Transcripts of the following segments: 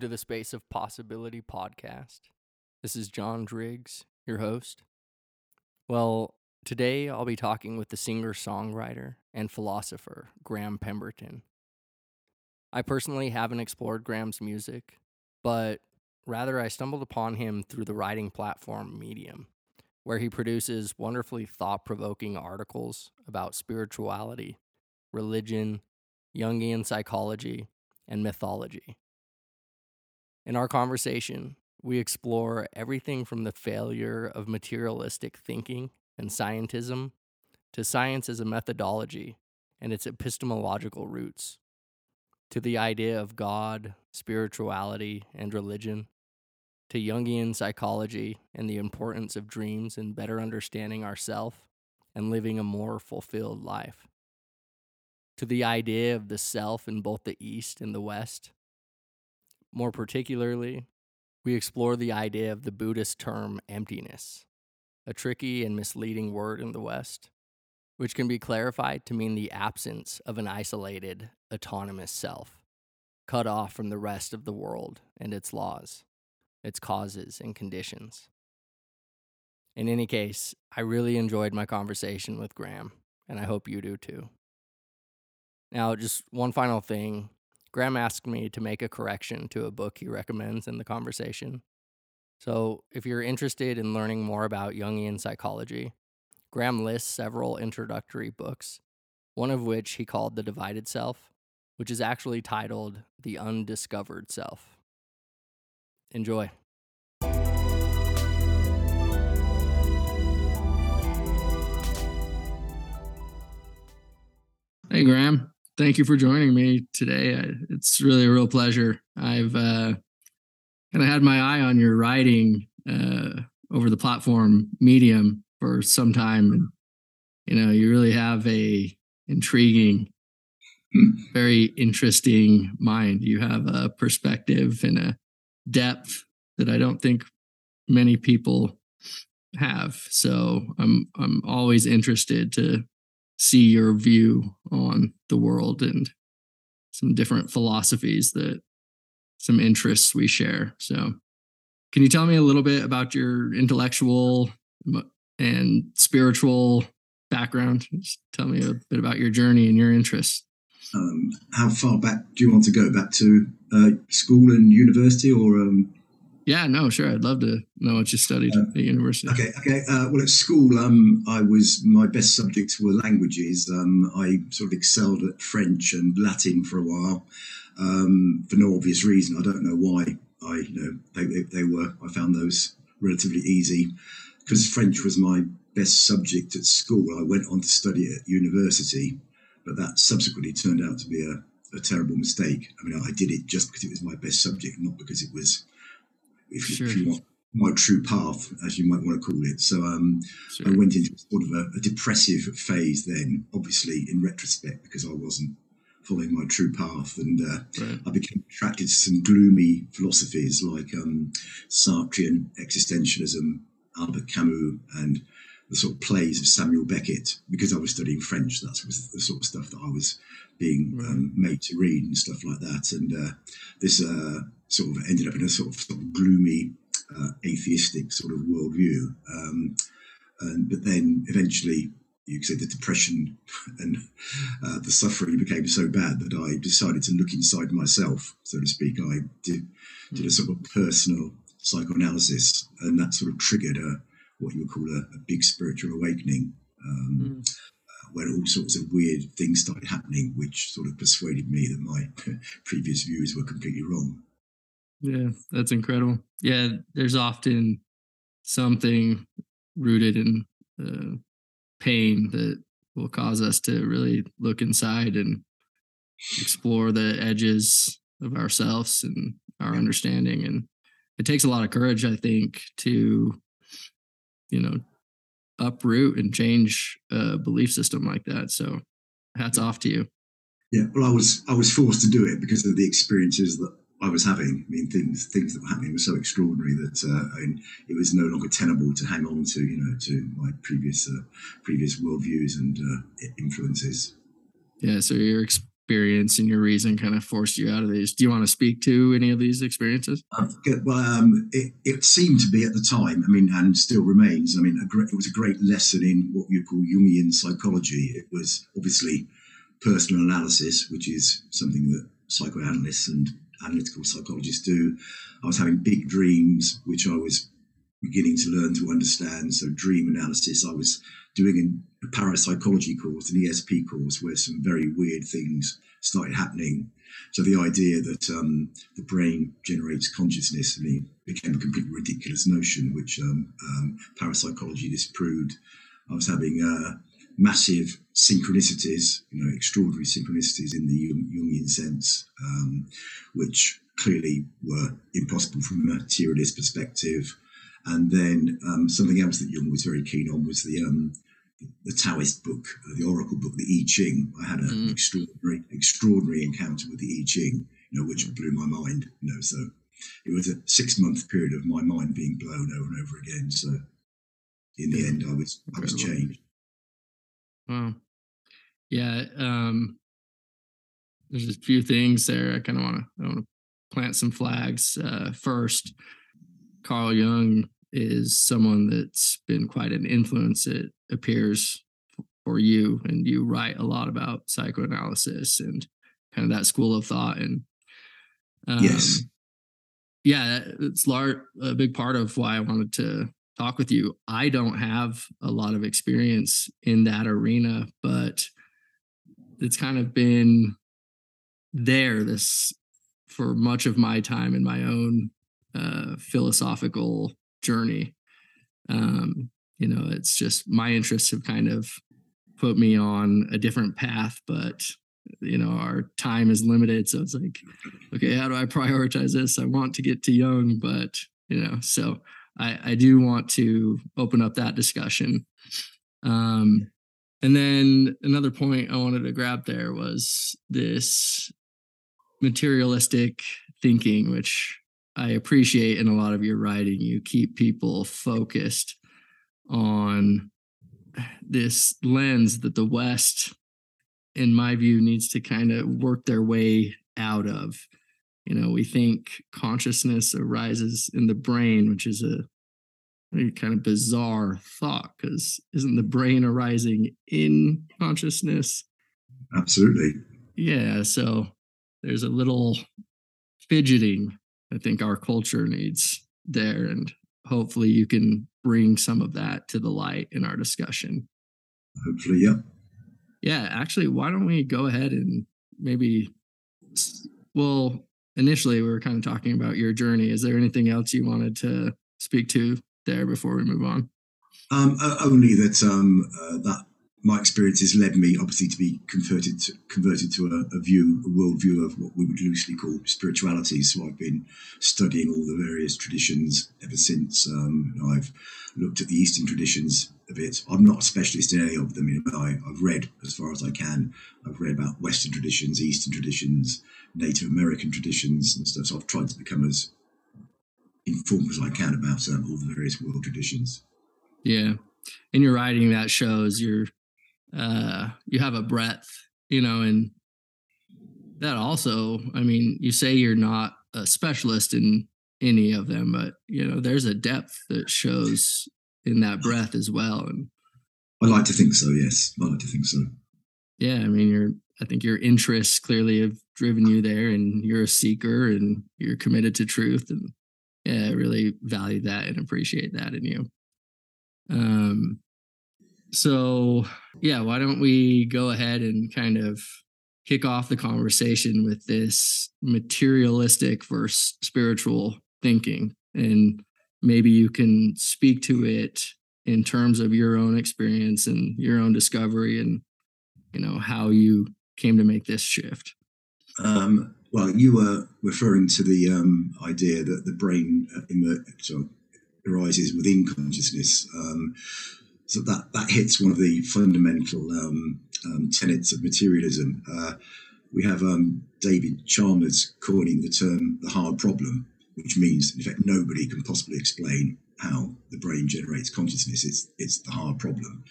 To the Space of Possibility podcast. This is John Driggs, your host. Well, today I'll be talking with the singer songwriter and philosopher Graham Pemberton. I personally haven't explored Graham's music, but rather I stumbled upon him through the writing platform Medium, where he produces wonderfully thought provoking articles about spirituality, religion, Jungian psychology, and mythology. In our conversation, we explore everything from the failure of materialistic thinking and scientism to science as a methodology and its epistemological roots, to the idea of God, spirituality, and religion, to Jungian psychology and the importance of dreams in better understanding ourself and living a more fulfilled life, to the idea of the self in both the East and the West more particularly, we explore the idea of the Buddhist term emptiness, a tricky and misleading word in the West, which can be clarified to mean the absence of an isolated, autonomous self, cut off from the rest of the world and its laws, its causes and conditions. In any case, I really enjoyed my conversation with Graham, and I hope you do too. Now, just one final thing Graham asked me to make a correction to a book he recommends in the conversation. So, if you're interested in learning more about Jungian psychology, Graham lists several introductory books, one of which he called The Divided Self, which is actually titled The Undiscovered Self. Enjoy. Hey, Graham thank you for joining me today. It's really a real pleasure. I've uh, kind of had my eye on your writing uh, over the platform Medium for some time, and you know, you really have a intriguing, very interesting mind. You have a perspective and a depth that I don't think many people have. So I'm I'm always interested to see your view on the world and some different philosophies that some interests we share. So, can you tell me a little bit about your intellectual and spiritual background? Just tell me a bit about your journey and your interests. Um, how far back do you want to go? Back to uh, school and university, or um, yeah, no, sure. I'd love to know what you studied uh, at university. Okay, okay. Uh, well, at school, um, I was my best subjects were languages. Um, I sort of excelled at French and Latin for a while, um, for no obvious reason. I don't know why. I, you know, they, they, they were. I found those relatively easy because French was my best subject at school. I went on to study at university, but that subsequently turned out to be a, a terrible mistake. I mean, I did it just because it was my best subject, not because it was if, sure. you want my true path, as you might want to call it. So um, sure. I went into sort of a, a, depressive phase then, obviously in retrospect, because I wasn't following my true path. And uh, right. I became attracted to some gloomy philosophies like um, Sartrean existentialism, Albert Camus, and the sort of plays of Samuel Beckett. Because I was studying French, that was the sort of stuff that I was being right. um, made to read and stuff like that. And uh, this uh, sort of ended up in a sort of, sort of gloomy, uh, atheistic sort of worldview. Um, and, but then eventually, you could say the depression and uh, the suffering became so bad that I decided to look inside myself, so to speak. I did, did a sort of personal psychoanalysis, and that sort of triggered a what you would call a, a big spiritual awakening. Um, mm where all sorts of weird things started happening, which sort of persuaded me that my previous views were completely wrong. Yeah, that's incredible. Yeah, there's often something rooted in uh, pain that will cause us to really look inside and explore the edges of ourselves and our understanding. And it takes a lot of courage, I think, to, you know, uproot and change a belief system like that. So hats off to you. Yeah, well, I was I was forced to do it because of the experiences that I was having. I mean, things things that were happening were so extraordinary that uh, I mean, it was no longer tenable to hang on to, you know, to my previous uh, previous worldviews and uh, influences. Yeah, so your experience and your reason kind of forced you out of these. Do you want to speak to any of these experiences? well, um, it, it, seemed to be at the time, I mean, and still remains. I mean, great, it was a great lesson in what you call Jungian psychology. It was obviously personal analysis, which is something that psychoanalysts and analytical psychologists do. I was having big dreams, which I was beginning to learn to understand. So, dream analysis. I was doing a parapsychology course, an ESP course, where some very weird things started happening. So, the idea that um, the brain generates consciousness I mean, became a completely ridiculous notion, which um, um, parapsychology disproved. I was having uh, massive synchronicities, you know, extraordinary synchronicities in the Jungian sense, um, which clearly were impossible from a materialist perspective. And then um, something else that Jung was very keen on was the um, the Taoist book, uh, the Oracle book, the I Ching. I had an mm. extraordinary extraordinary encounter with the I Ching, you know, which blew my mind. You know, so it was a six month period of my mind being blown over and over again. So in the end, I was. I was changed. Wow. Yeah. Um, there's a few things there. I kind of want to I want to plant some flags. Uh, first, Carl Jung is someone that's been quite an influence. It appears for you, and you write a lot about psychoanalysis and kind of that school of thought. And um, yes, yeah, it's large, a big part of why I wanted to talk with you. I don't have a lot of experience in that arena, but it's kind of been there this for much of my time in my own philosophical journey. Um, you know, it's just my interests have kind of put me on a different path, but you know, our time is limited. So it's like, okay, how do I prioritize this? I want to get to Jung, but you know, so I, I do want to open up that discussion. Um, and then another point I wanted to grab there was this materialistic thinking, which I appreciate in a lot of your writing. You keep people focused on this lens that the West, in my view, needs to kind of work their way out of. You know, we think consciousness arises in the brain, which is a kind of bizarre thought because isn't the brain arising in consciousness? Absolutely. Yeah. So there's a little fidgeting I think our culture needs there. And hopefully you can bring some of that to the light in our discussion. Hopefully, yeah. Yeah, actually, why don't we go ahead and maybe, well, initially we were kind of talking about your journey. Is there anything else you wanted to speak to there before we move on? Um, only that um, uh, that my experiences led me obviously to be converted to, converted to a, a view, a worldview of what we would loosely call spirituality. So I've been studying all the various traditions ever since. Um, I've looked at the Eastern traditions a bit. I'm not a specialist in any of them. Know, I, I've read as far as I can. I've read about Western traditions, Eastern traditions, Native American traditions, and stuff. So I've tried to become as informed as I can about um, all the various world traditions. Yeah, in your writing, that shows you're uh, you have a breadth, you know, and that also, I mean, you say you're not a specialist in any of them, but you know, there's a depth that shows in that breadth as well. And I like to think so. Yes, I like to think so. Yeah, I mean, you're. I think your interests clearly have driven you there, and you're a seeker, and you're committed to truth, and yeah, I really value that and appreciate that in you. Um, so, yeah, why don't we go ahead and kind of kick off the conversation with this materialistic versus spiritual thinking? And maybe you can speak to it in terms of your own experience and your own discovery and, you know, how you came to make this shift. Um, well, you were referring to the um, idea that the brain uh, so arises within consciousness. Um, so that that hits one of the fundamental um, um, tenets of materialism. Uh, we have um, David Chalmers coining the term the hard problem, which means in fact nobody can possibly explain how the brain generates consciousness. It's it's the hard problem.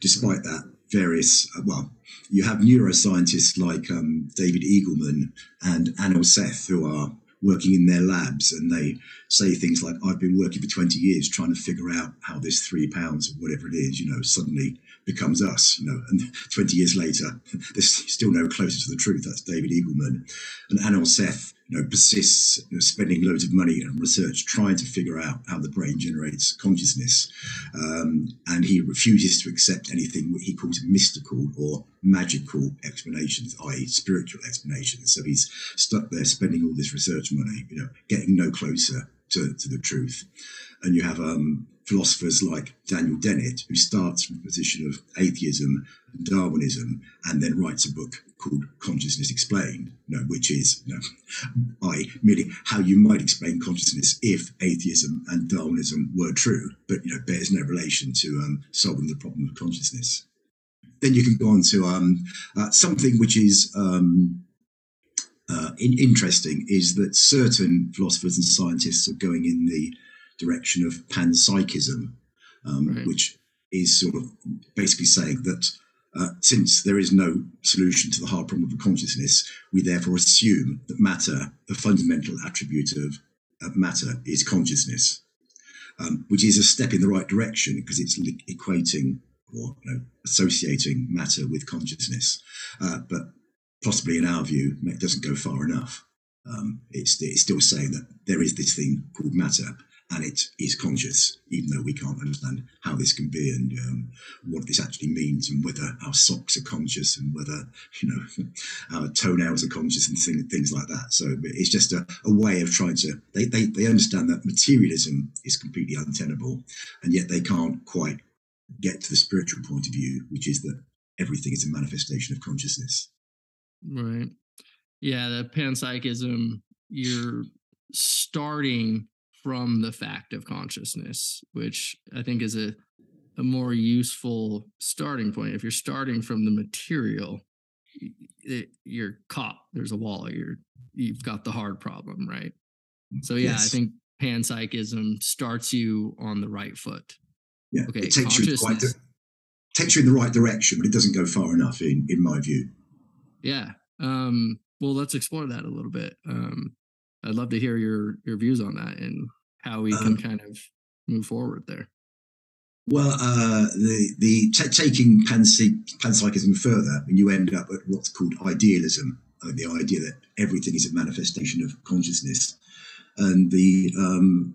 Despite that, various, uh, well, you have neuroscientists like um, David Eagleman and Anil Seth who are working in their labs and they say things like, I've been working for 20 years trying to figure out how this three pounds whatever it is, you know, suddenly becomes us, you know, and 20 years later, there's still no closer to the truth. That's David Eagleman. And Anil Seth, you know, persists you know, spending loads of money and research trying to figure out how the brain generates consciousness. Um, and he refuses to accept anything he calls mystical or magical explanations, i.e., spiritual explanations. So he's stuck there spending all this research money, you know, getting no closer to, to the truth. And you have um, philosophers like Daniel Dennett, who starts from a position of atheism and Darwinism and then writes a book called Consciousness Explained, you know, which is, you know, I merely how you might explain consciousness if atheism and Darwinism were true, but you know, bears no relation to um, solving the problem of consciousness. Then you can go on to um, uh, something which is um, uh, in, interesting is that certain philosophers and scientists are going in the direction of panpsychism, um, right. which is sort of basically saying that uh, since there is no solution to the hard problem of consciousness, we therefore assume that matter, the fundamental attribute of, of matter, is consciousness, um, which is a step in the right direction because it's li- equating or you know, associating matter with consciousness. Uh, but possibly, in our view, it doesn't go far enough. Um, it's, it's still saying that there is this thing called matter, and it is conscious, even though we can't understand how this can be and um, what this actually means, and whether our socks are conscious and whether you know our toenails are conscious and things like that. So it's just a, a way of trying to. They, they they understand that materialism is completely untenable, and yet they can't quite get to the spiritual point of view, which is that everything is a manifestation of consciousness. Right. Yeah, the panpsychism. You're starting from the fact of consciousness, which I think is a, a more useful starting point. If you're starting from the material, it, you're caught. There's a wall. You're you've got the hard problem, right? So yeah, yes. I think panpsychism starts you on the right foot. Yeah, okay, it takes you, quite, takes you in the right direction, but it doesn't go far enough, in in my view. Yeah. Um, well, let's explore that a little bit. Um, I'd love to hear your your views on that and how we can um, kind of move forward there. Well, uh, the the t- taking panpsychism further, and you end up at what's called idealism, I mean, the idea that everything is a manifestation of consciousness, and the um,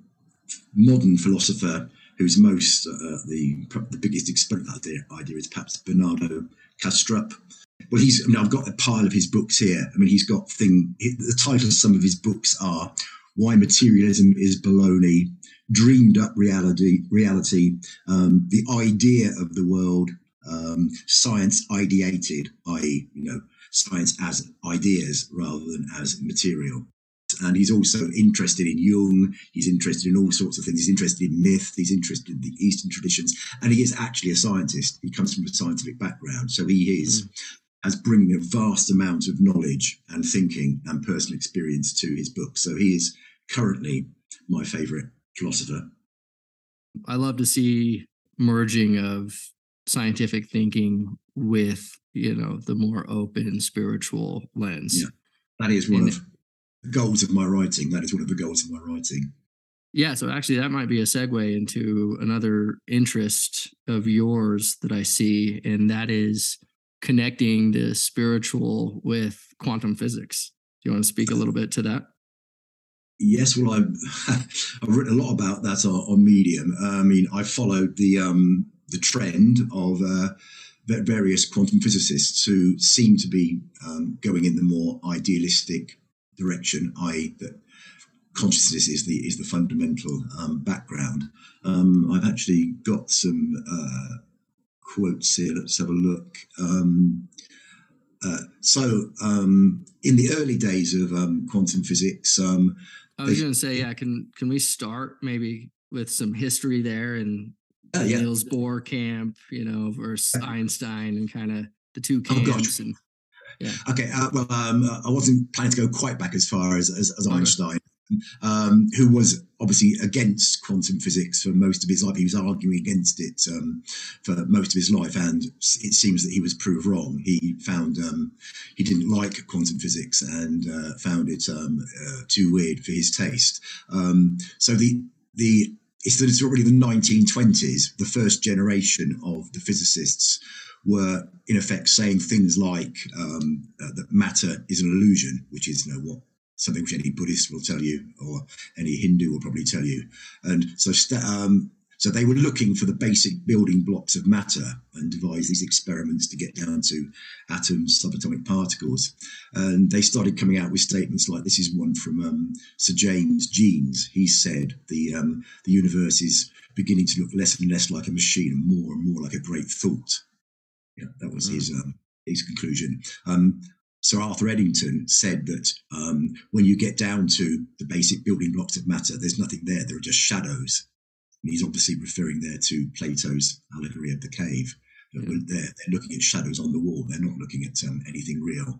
modern philosopher who's most uh, the the biggest exponent of that idea is perhaps Bernardo Kastrup, well, he's. I mean, I've got a pile of his books here. I mean, he's got thing. The titles of some of his books are "Why Materialism Is Baloney," "Dreamed Up Reality," "Reality," um, "The Idea of the World," um, "Science Ideated," i.e., you know, science as ideas rather than as material and he's also interested in Jung. He's interested in all sorts of things. He's interested in myth. He's interested in the Eastern traditions, and he is actually a scientist. He comes from a scientific background, so he is. As bringing a vast amount of knowledge and thinking and personal experience to his book. So he is currently my favorite philosopher. I love to see merging of scientific thinking with, you know, the more open spiritual lens. Yeah. That is one and of the goals of my writing. That is one of the goals of my writing. Yeah, so actually, that might be a segue into another interest of yours that I see, and that is connecting the spiritual with quantum physics. Do you want to speak a little bit to that? Yes, well, I've, I've written a lot about that on, on Medium. Uh, I mean, I followed the um, the trend of uh, various quantum physicists who seem to be um, going in the more idealistic direction, i.e., that consciousness is the is the fundamental um, background. Um, I've actually got some uh, quotes here. Let's have a look. Um, uh, so, um, in the early days of um, quantum physics, um, I was going to say, yeah, can can we start maybe with some history there and uh, yeah. Niels Bohr camp, you know, versus Einstein and kind of the two camps oh, and yeah. Okay. Uh, well, um, I wasn't planning to go quite back as far as as, as Einstein, um, who was obviously against quantum physics for most of his life. He was arguing against it um, for most of his life, and it seems that he was proved wrong. He found um, he didn't like quantum physics and uh, found it um, uh, too weird for his taste. Um, so the the it's it's already the 1920s, the first generation of the physicists were in effect saying things like um, uh, that matter is an illusion, which is you know what something which any Buddhist will tell you or any Hindu will probably tell you. And so um, so they were looking for the basic building blocks of matter and devised these experiments to get down to atoms, subatomic particles. And they started coming out with statements like this is one from um, Sir James Jeans. He said the um, the universe is beginning to look less and less like a machine and more and more like a great thought. Yeah, that was mm. his um, his conclusion. Um, Sir Arthur Eddington said that um, when you get down to the basic building blocks of matter, there's nothing there. There are just shadows. And he's obviously referring there to Plato's allegory of the cave. Yeah. They're, they're, looking at shadows on the wall. They're not looking at um, anything real.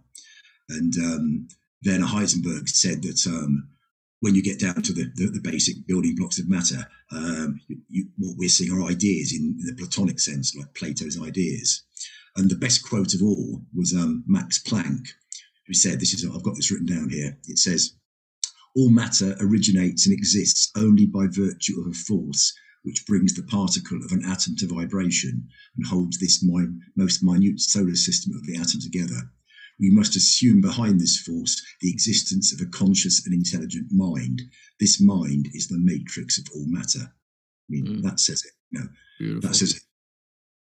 And um, Werner Heisenberg said that um, when you get down to the, the, the basic building blocks of matter, um, you, what we're seeing are ideas in the Platonic sense, like Plato's ideas. And the best quote of all was um, Max Planck, who said, "This is I've got this written down here. It says." All matter originates and exists only by virtue of a force which brings the particle of an atom to vibration and holds this mi- most minute solar system of the atom together. We must assume behind this force the existence of a conscious and intelligent mind. This mind is the matrix of all matter. I mean, mm. that says it. You know, Beautiful. that says it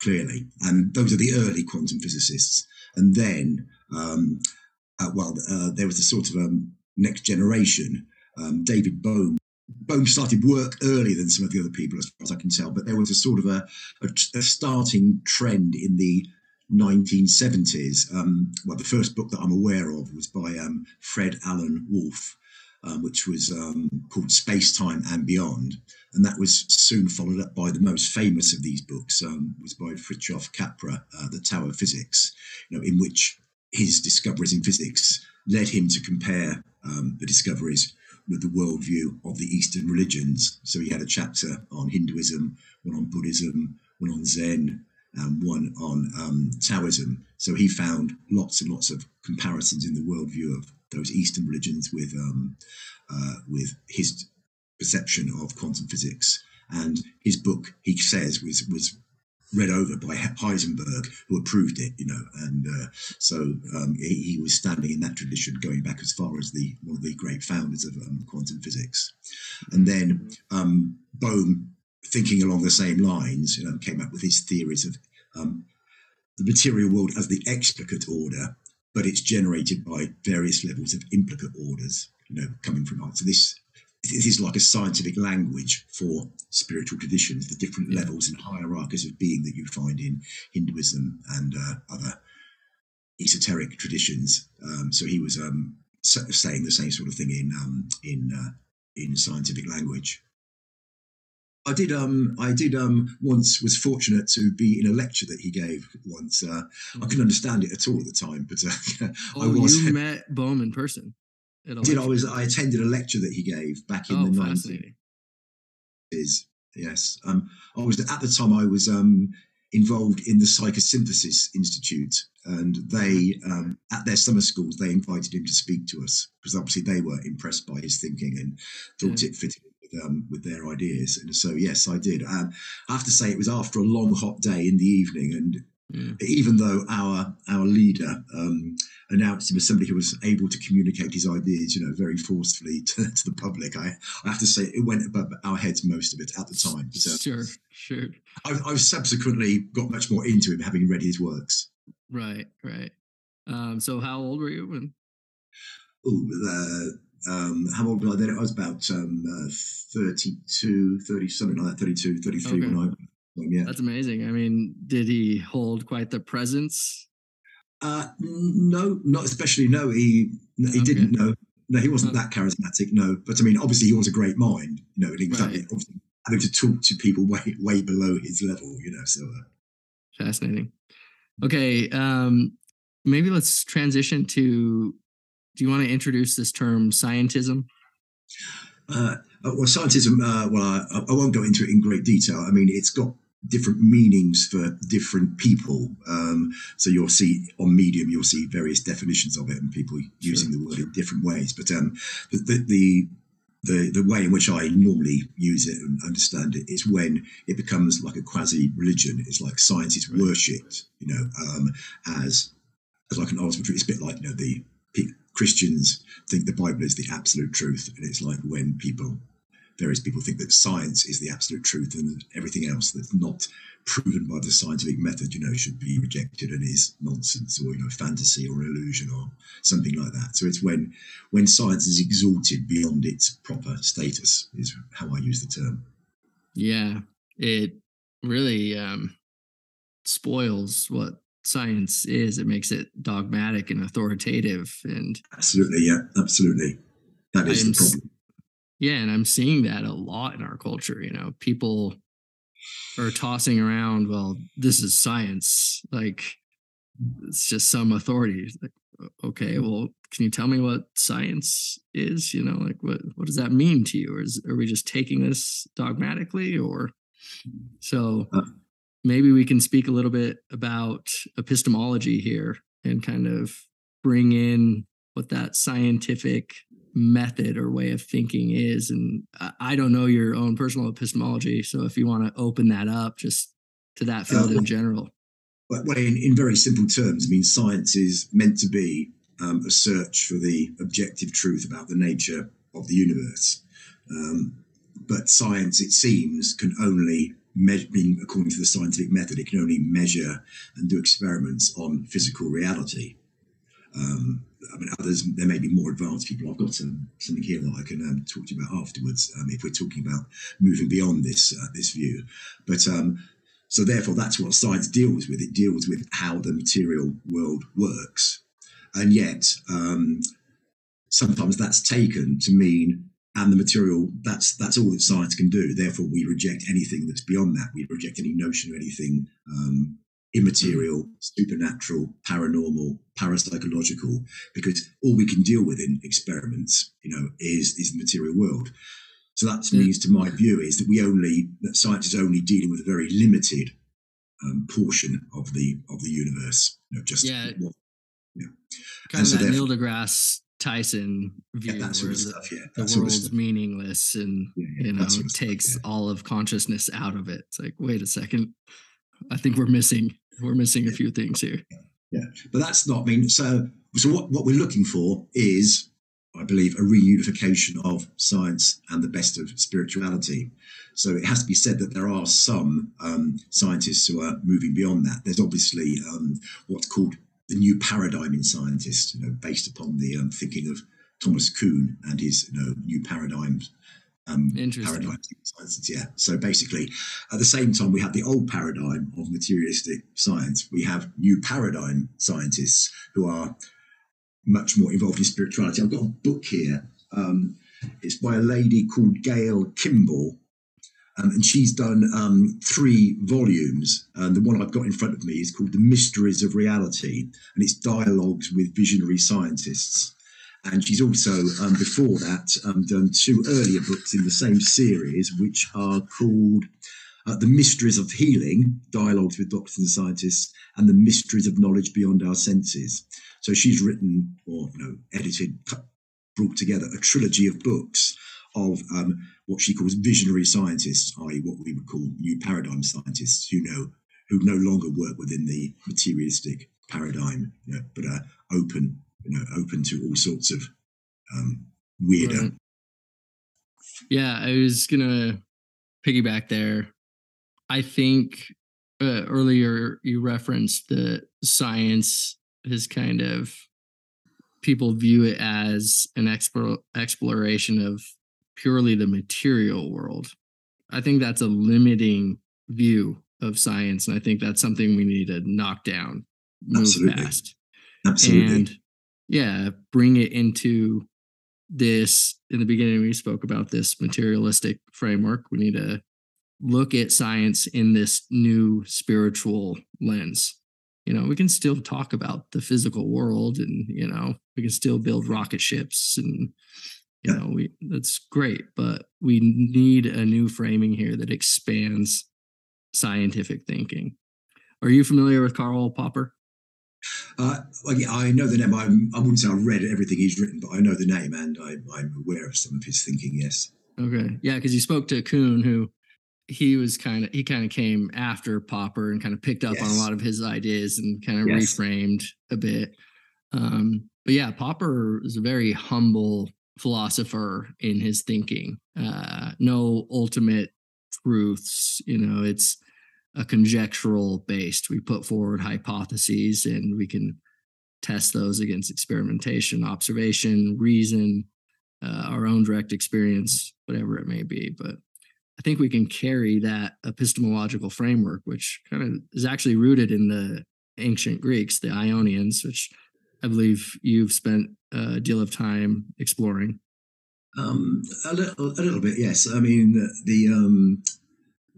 clearly. And those are the early quantum physicists. And then, um, uh, well, uh, there was a sort of um, next generation. Um, David Bohm. Bohm started work earlier than some of the other people, as far as I can tell, but there was a sort of a, a, a starting trend in the 1970s. Um, well, the first book that I'm aware of was by um, Fred Alan Wolf, um, which was um, called Space Time and Beyond. And that was soon followed up by the most famous of these books, um, was by Fritjof Capra, uh, The Tao of Physics, you know, in which his discoveries in physics led him to compare um, the discoveries with the worldview of the Eastern religions. So he had a chapter on Hinduism, one on Buddhism, one on Zen, and one on um, Taoism. So he found lots and lots of comparisons in the worldview of those Eastern religions with um, uh, with his perception of quantum physics. And his book, he says, was was read over by Heisenberg, who approved it, you know, and uh, so um, he, he, was standing in that tradition, going back as far as the one of the great founders of um, quantum physics, and then um, Bohm, thinking along the same lines, you know, came up with his theories of um, the material world as the explicate order, but it's generated by various levels of implicate orders, you know, coming from art. So this this is like a scientific language for spiritual traditions, the different yeah. levels and hierarchies of being that you find in Hinduism and uh, other esoteric traditions. Um, so he was um, saying the same sort of thing in um, in uh, in scientific language. I did. Um, I did. Um, once was fortunate to be in a lecture that he gave once. Uh, I couldn't understand it at all at the time, but uh, oh, I was. You met Bohm in person At did I was I attended a lecture that he gave back in oh, the nineties. Yes. Um, I was at the time I was um, involved in the Psychosynthesis Institute, and they um, at their summer schools they invited him to speak to us because obviously they were impressed by his thinking and thought yeah. it fitted um, with their ideas. And so yes, I did. Um, I have to say it was after a long hot day in the evening, and even though our our leader um, announced him as somebody who was able to communicate his ideas, you know, very forcefully to, to, the public. I, I have to say it went above our heads most of it at the time. But, uh, sure, sure. I, I've subsequently got much more into him, having read his works. Right, right. Um, so how old were you when? Oh, uh, um, how old was I then? I was about um, uh, 32, 30, something like that, 32, 33 okay. when I um, yeah. That's amazing. I mean, did he hold quite the presence uh, no, not especially. No, he he okay. didn't know. No, he wasn't that charismatic. No, but I mean, obviously, he was a great mind. You know, and he was right. having, having to talk to people way way below his level. You know, so uh, fascinating. Okay, um, maybe let's transition to. Do you want to introduce this term scientism? Uh, well, scientism. Uh, well, I, I, won't go into it in great detail. I mean, it's got different meanings for different people. Um, so you'll see on Medium, you'll see various definitions of it, and people sure. using the word in different ways. But um, the, the the the way in which I normally use it and understand it is when it becomes like a quasi religion. It's like science is worshipped, you know, um, as as like an ultimate. It's a bit like you know the Christians think the Bible is the absolute truth, and it's like when people various people think that science is the absolute truth and everything else that's not proven by the scientific method, you know, should be rejected and is nonsense or, you know, fantasy or illusion or something like that. So it's when when science is exalted beyond its proper status is how I use the term. Yeah. It really um, spoils what science is. It makes it dogmatic and authoritative and Absolutely, yeah, absolutely. That is the problem yeah, and I'm seeing that a lot in our culture. You know, people are tossing around, well, this is science. Like it's just some authority. Like, okay, well, can you tell me what science is? You know, like what what does that mean to you? Or is are we just taking this dogmatically or so uh. Maybe we can speak a little bit about epistemology here and kind of bring in what that scientific method or way of thinking is. And I don't know your own personal epistemology. So if you want to open that up just to that field uh, in general. Well, in, in, very simple terms, I mean, science is meant to be um, a search for the objective truth about the nature of the universe. Um, but science, it seems, can only measure, according to the scientific method, it can only measure and do experiments on physical reality. Um, I mean, others there may be more advanced people. I've got some, something here that I can um, talk to you about afterwards um, if we're talking about moving beyond this uh, this view. But um, so therefore, that's what science deals with. It deals with how the material world works, and yet um, sometimes that's taken to mean and the material that's that's all that science can do. Therefore, we reject anything that's beyond that. We reject any notion of anything um, immaterial, supernatural, paranormal, parapsychological, because all we can deal with in experiments, you know, is is the material world. So that means, to my view, is that we only that science is only dealing with a very limited um, portion of the of the universe. You know, just yeah, what, yeah. Kind and of so that Neil deGrasse Tyson view, yeah, sort of stuff, yeah, the world's meaningless and yeah, you know takes stuff, all of consciousness out of it. It's like, wait a second, I think we're missing we're missing a few things here. Yeah, but that's not. I mean, so so what what we're looking for is, I believe, a reunification of science and the best of spirituality. So it has to be said that there are some um, scientists who are moving beyond that. There's obviously um, what's called the new paradigm in scientists, you know, based upon the um, thinking of Thomas Kuhn and his you know new paradigms um, paradigm sciences. Yeah. So basically, at the same time, we have the old paradigm of materialistic science. We have new paradigm scientists who are much more involved in spirituality. I've got a book here. Um, it's by a lady called Gayle Kimball. Um, and she's done um, three volumes. And the one I've got in front of me is called The Mysteries of Reality, and it's dialogues with visionary scientists. And she's also, um, before that, um, done two earlier books in the same series, which are called uh, The Mysteries of Healing Dialogues with Doctors and Scientists, and The Mysteries of Knowledge Beyond Our Senses. So she's written or you know, edited, brought together a trilogy of books of um, what she calls visionary scientists, i.e., what we would call new paradigm scientists, who know who no longer work within the materialistic paradigm, you know, but are open you know, open to all sorts of um, weirder. Right. Yeah, I was gonna piggyback there. I think uh, earlier you referenced the science is kind of people view it as an exploration of purely the material world. I think that's a limiting view of science, and I think that's something we need to knock down, move Absolutely. past. Absolutely. And yeah bring it into this in the beginning we spoke about this materialistic framework we need to look at science in this new spiritual lens you know we can still talk about the physical world and you know we can still build rocket ships and You yeah. know, we that's great, but we need a new framing here that expands scientific thinking. Are you familiar with Karl Popper? Uh, I know the name. I'm, I would not say I've read everything he's written, but I know the name and I, am aware of some of his thinking. Yes. Okay. Yeah, because you spoke to Kuhn, who he was kind of he kind of came after Popper and kind of picked up yes. on a lot of his ideas and kind of yes. reframed a bit. Um, but yeah, Popper is a very humble philosopher in his thinking. Uh, no ultimate truths. You know, it's a conjectural based. We put forward hypotheses and we can test those against experimentation, observation, reason, uh, our own direct experience, whatever it may be. But I think we can carry that epistemological framework, which kind of is actually rooted in the ancient Greeks, the Ionians, which I believe you've spent a deal of time exploring. Um, a little, a little bit, yes. I mean, the um,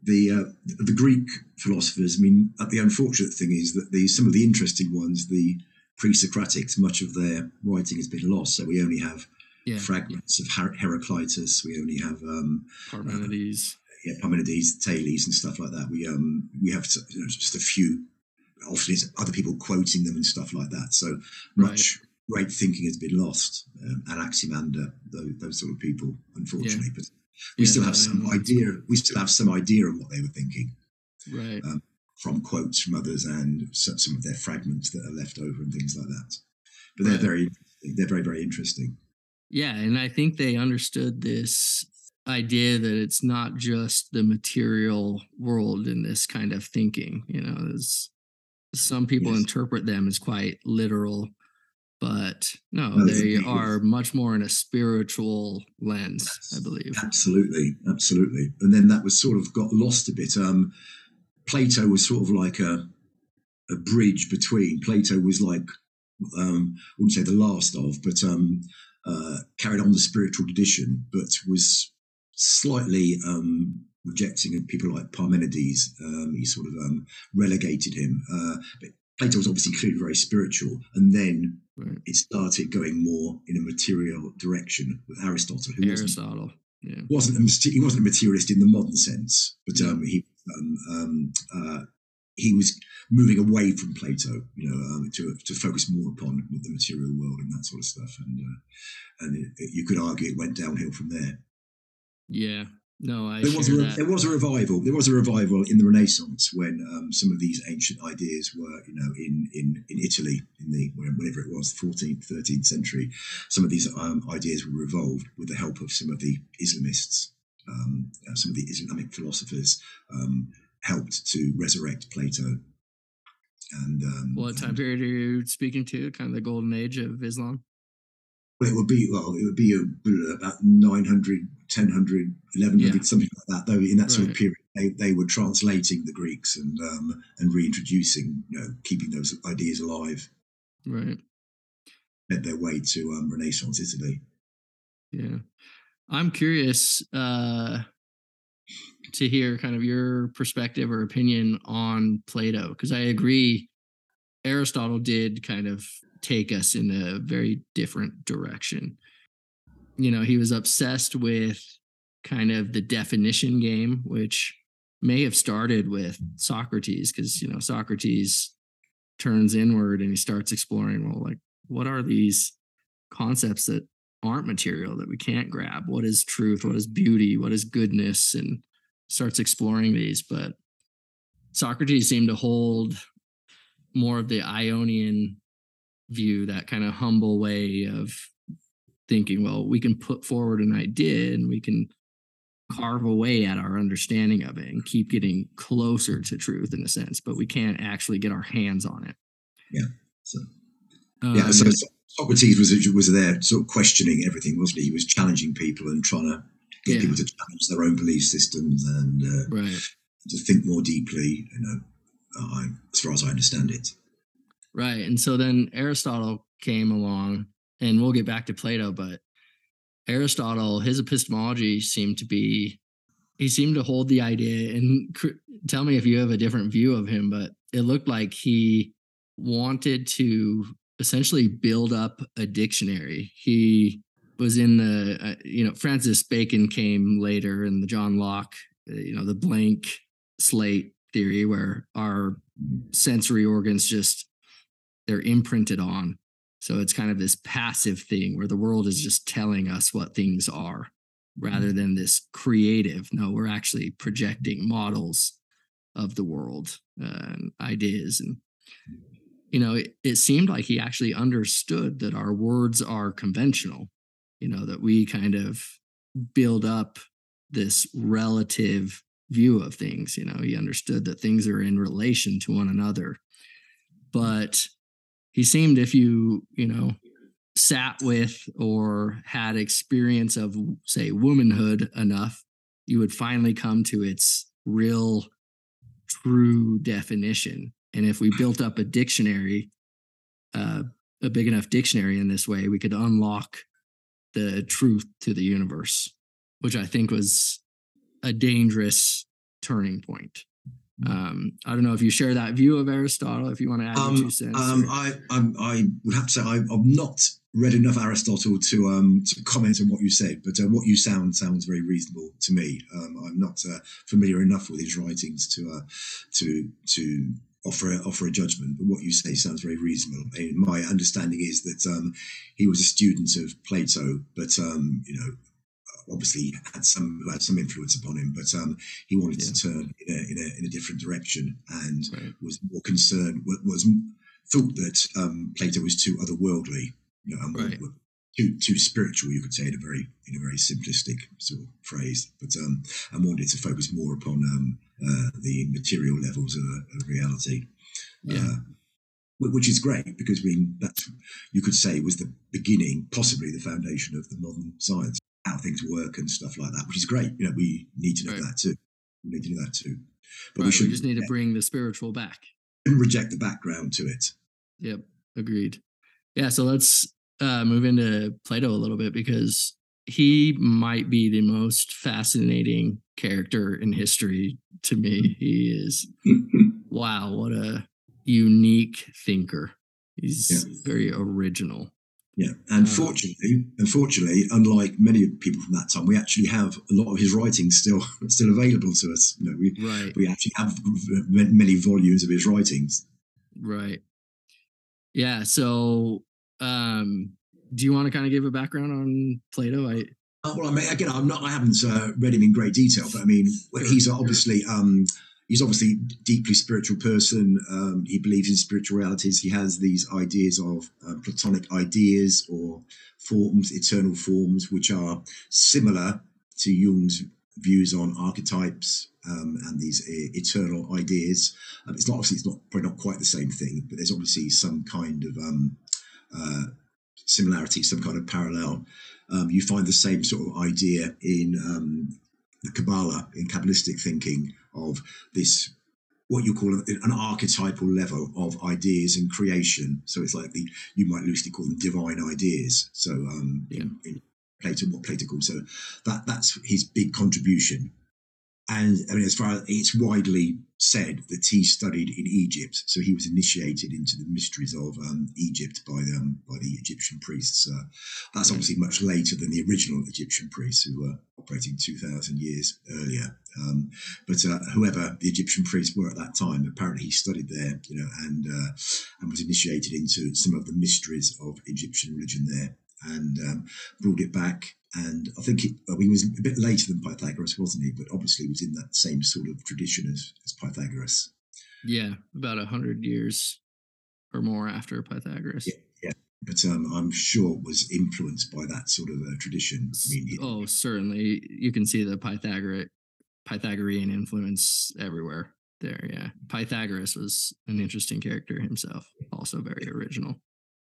the uh, the Greek philosophers. I mean, uh, the unfortunate thing is that the some of the interesting ones, the pre-Socratics, much of their writing has been lost. So we only have yeah, fragments yeah. of Her- Heraclitus. We only have um, Parmenides. Uh, yeah, Parmenides, Thales, and stuff like that. We um we have you know, just a few. Often it's other people quoting them and stuff like that. So much. Great thinking has been lost. Um, Anaximander, those, those, sort of people, unfortunately. Yeah. But we yeah, still have some idea. We still have some idea of what they were thinking, right? Um, from quotes from others and some of their fragments that are left over and things like that. But they're right. very, they're very, very interesting. Yeah, and I think they understood this idea that it's not just the material world in this kind of thinking. You know, some people yes. interpret them as quite literal but no, no they are much more in a spiritual lens, I believe. Absolutely, absolutely. And then that was sort of got lost a bit. Um, Plato was sort of like a a bridge between. Plato was like um, I wouldn't say the last of, but um, uh, carried on the spiritual tradition, but was slightly um, rejecting people like Parmenides. Um, he sort of um, relegated him. Uh, but Plato was obviously clearly very spiritual, and then right. it started going more in a material direction with Aristotle, who Aristotle. Wasn't, yeah. wasn't a, he wasn't a materialist in the modern sense, but um, he um, um, uh, he was moving away from Plato, you know, um, to to focus more upon the material world and that sort of stuff, and uh, and it, it, you could argue it went downhill from there. Yeah, no, I there was, a, there was a revival. There was a revival in the Renaissance when um, some of these ancient ideas were, you know, in in in Italy in the whatever it was, 14th, 13th century. Some of these um, ideas were revolved with the help of some of the Islamists. Um, uh, some of the Islamic philosophers um, helped to resurrect Plato. And um, what time period are you speaking to? Kind of the golden age of Islam. Well, it would be well, it would be about 900, 1000, 1100, yeah. something like that. Though in that sort right. of period, they, they were translating the Greeks and um, and reintroducing, you know, keeping those ideas alive. Right. Led their way to um, Renaissance Italy. Yeah, I'm curious uh, to hear kind of your perspective or opinion on Plato because I agree. Aristotle did kind of take us in a very different direction. You know, he was obsessed with kind of the definition game, which may have started with Socrates, because, you know, Socrates turns inward and he starts exploring, well, like, what are these concepts that aren't material that we can't grab? What is truth? What is beauty? What is goodness? And starts exploring these. But Socrates seemed to hold more of the Ionian view, that kind of humble way of thinking, well, we can put forward an idea and we can carve away at our understanding of it and keep getting closer to truth in a sense, but we can't actually get our hands on it. Yeah. So, um, yeah. So Socrates was was there, sort of questioning everything, wasn't he? He was challenging people and trying to get yeah. people to challenge their own belief systems and uh, right. to think more deeply. You know, uh, as far as I understand it. Right. And so then Aristotle came along, and we'll get back to Plato, but Aristotle, his epistemology seemed to be, he seemed to hold the idea, and tell me if you have a different view of him, but it looked like he wanted to essentially build up a dictionary. He was in the uh, you know Francis Bacon came later and the John Locke uh, you know the blank slate theory where our sensory organs just they're imprinted on. So it's kind of this passive thing where the world is just telling us what things are rather than this creative no we're actually projecting models of the world uh, and ideas and you know it, it seemed like he actually understood that our words are conventional you know that we kind of build up this relative view of things you know he understood that things are in relation to one another. But he seemed if you you know sat with or had experience of say womanhood enough you would finally come to its real true definition. And if we built up a dictionary uh, a big enough dictionary in this way we could unlock the truth to the universe which i think was a dangerous turning point um, I don't know if you share that view of Aristotle. If you want to add um, two cents. Um, I, I, I would have to say I, have not read enough Aristotle to um, to comment on what you said, but uh, what you sound sounds very reasonable to me. Um, I'm not uh, familiar enough with his writings to uh, to to offer a, offer a judgment. But what you say sounds very reasonable. And my understanding is that um, he was a student of Plato, but um, you know obviously had some had some influence upon him, but um, he wanted yeah. to turn in a, in a, in a different direction and right. was more concerned was thought that um, Plato was too otherworldly, you know, right. too too spiritual. You could say in a very in a very simplistic sort of phrase, but um, and wanted to focus more upon um, uh, the material levels of, of reality. Yeah. Uh, which is great because I mean that you could say was the beginning, possibly the foundation of the modern science how things work and stuff like that, which is great. You know, we need to know right. that too. We need to know that too. But right, we, should we just need to bring the spiritual back and reject the background to it. Yep, agreed. Yeah, so let's uh, move into Plato a little bit because he might be the most fascinating character in history to me. He is wow, what a unique thinker. He's yeah. very original. Yeah, and um, fortunately, unfortunately, unlike many people from that time, we actually have a lot of his writings still still available to us. You know, we right. we actually have many volumes of his writings. Right. Yeah. So, um, do you want to kind of give a background on Plato? I uh, well, I mean, again, I'm not. I haven't uh, read him in great detail, but I mean, he's obviously um, he's obviously deeply spiritual person. Um, he believes in spiritual realities. He has these ideas of um, Platonic ideas or forms, eternal forms, which are similar to Jung's views on archetypes um, and these uh, eternal ideas. Um, it's not obviously it's not probably not quite the same thing, but there's obviously some kind of um, uh, similarity, some kind of parallel. Um, you find the same sort of idea in the Kabbalah, in Kabbalistic thinking, of this what you call an archetypal level of ideas and creation. So it's like the you might loosely call them divine ideas. So um, yeah. in, in Plato, what Plato calls so that that's his big contribution. And I mean, as far as it's widely said that he studied in Egypt, so he was initiated into the mysteries of um, Egypt by um, by the Egyptian priests. Uh, that's obviously much later than the original Egyptian priests who were operating two thousand years earlier. Um, but uh, whoever the Egyptian priests were at that time, apparently he studied there, you know, and uh, and was initiated into some of the mysteries of Egyptian religion there, and um, brought it back and I think it, he was a bit later than Pythagoras, wasn't he? But obviously he was in that same sort of tradition as, as Pythagoras. Yeah, about a hundred years or more after Pythagoras. Yeah, yeah. but um, I'm sure was influenced by that sort of uh, tradition. I mean, it, oh, certainly, you can see the Pythagor- Pythagorean influence everywhere. There, yeah. Pythagoras was an interesting character himself, also very original.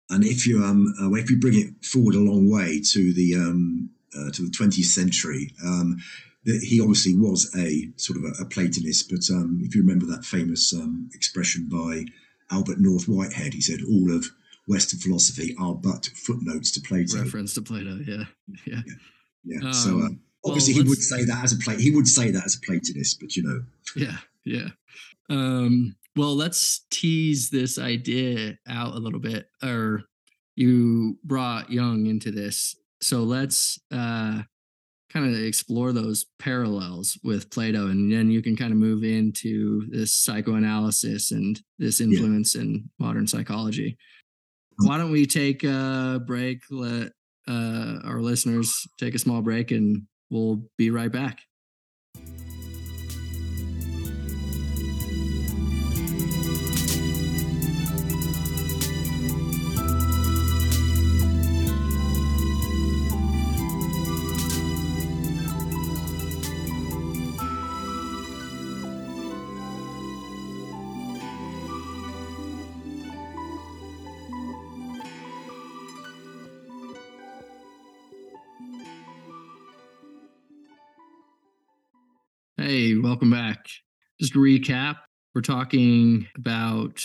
And if you um uh, if you bring it forward a long way to the um uh, to the 20th century, um, he obviously was a sort of a, a Platonist. But um, if you remember that famous um, expression by Alfred North Whitehead, he said all of Western philosophy are but footnotes to Plato. Reference to Plato, yeah, yeah, yeah. yeah. so uh, obviously well, he would say that as a Plat- he would say that as a Platonist, but you know, yeah, yeah. Um, well, let's tease this idea out a little bit. Or you brought Jung into this. so let's uh, kind of explore those parallels with Plato, and then you can kind of move into this psychoanalysis and this influence yeah. in modern psychology. Why don't we take a break? Let uh, our listeners take a small break, and we'll be right back. Welcome back. Just to recap, we're talking about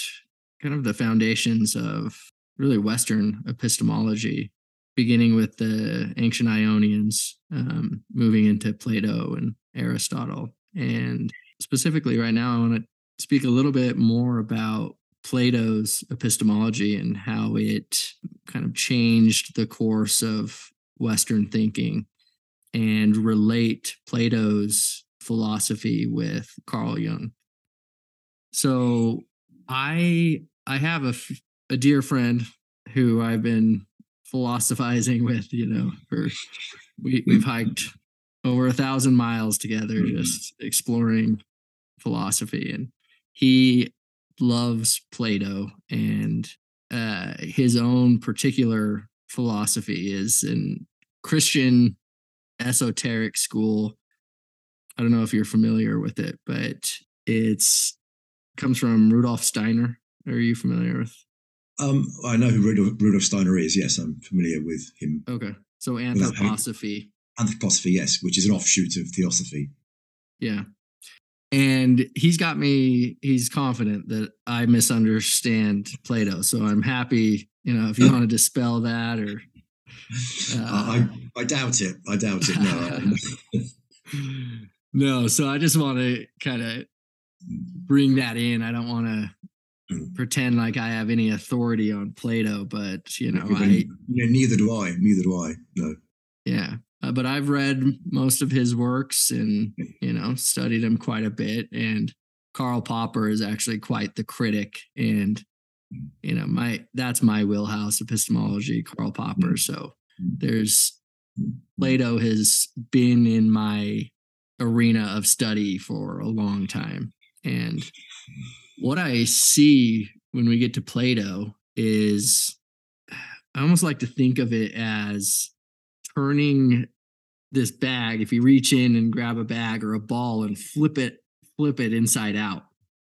kind of the foundations of really Western epistemology, beginning with the ancient Ionians, um, moving into Plato and Aristotle. And specifically, right now, I want to speak a little bit more about Plato's epistemology and how it kind of changed the course of Western thinking and relate Plato's philosophy with Carl Jung. So I I have a, a dear friend who I've been philosophizing with, you know, for we, we've hiked over a thousand miles together, mm-hmm. just exploring philosophy. And he loves Plato and uh, his own particular philosophy is in Christian esoteric school I don't know if you're familiar with it, but it's comes from Rudolf Steiner. Are you familiar with? Um, I know who Rudolf, Rudolf Steiner is. Yes, I'm familiar with him. Okay, so anthroposophy. Anthroposophy, yes, which is an offshoot of theosophy. Yeah, and he's got me. He's confident that I misunderstand Plato, so I'm happy. You know, if you want to dispel that, or uh, I, I doubt it. I doubt it. No. No, so I just want to kind of bring that in. I don't want to mm. pretend like I have any authority on Plato, but you know, I neither do I. Neither do I. No. Yeah, uh, but I've read most of his works and you know studied him quite a bit. And Karl Popper is actually quite the critic, and mm. you know, my that's my wheelhouse epistemology, Karl Popper. Mm. So there's Plato has been in my arena of study for a long time. And what I see when we get to Plato is I almost like to think of it as turning this bag. If you reach in and grab a bag or a ball and flip it, flip it inside out,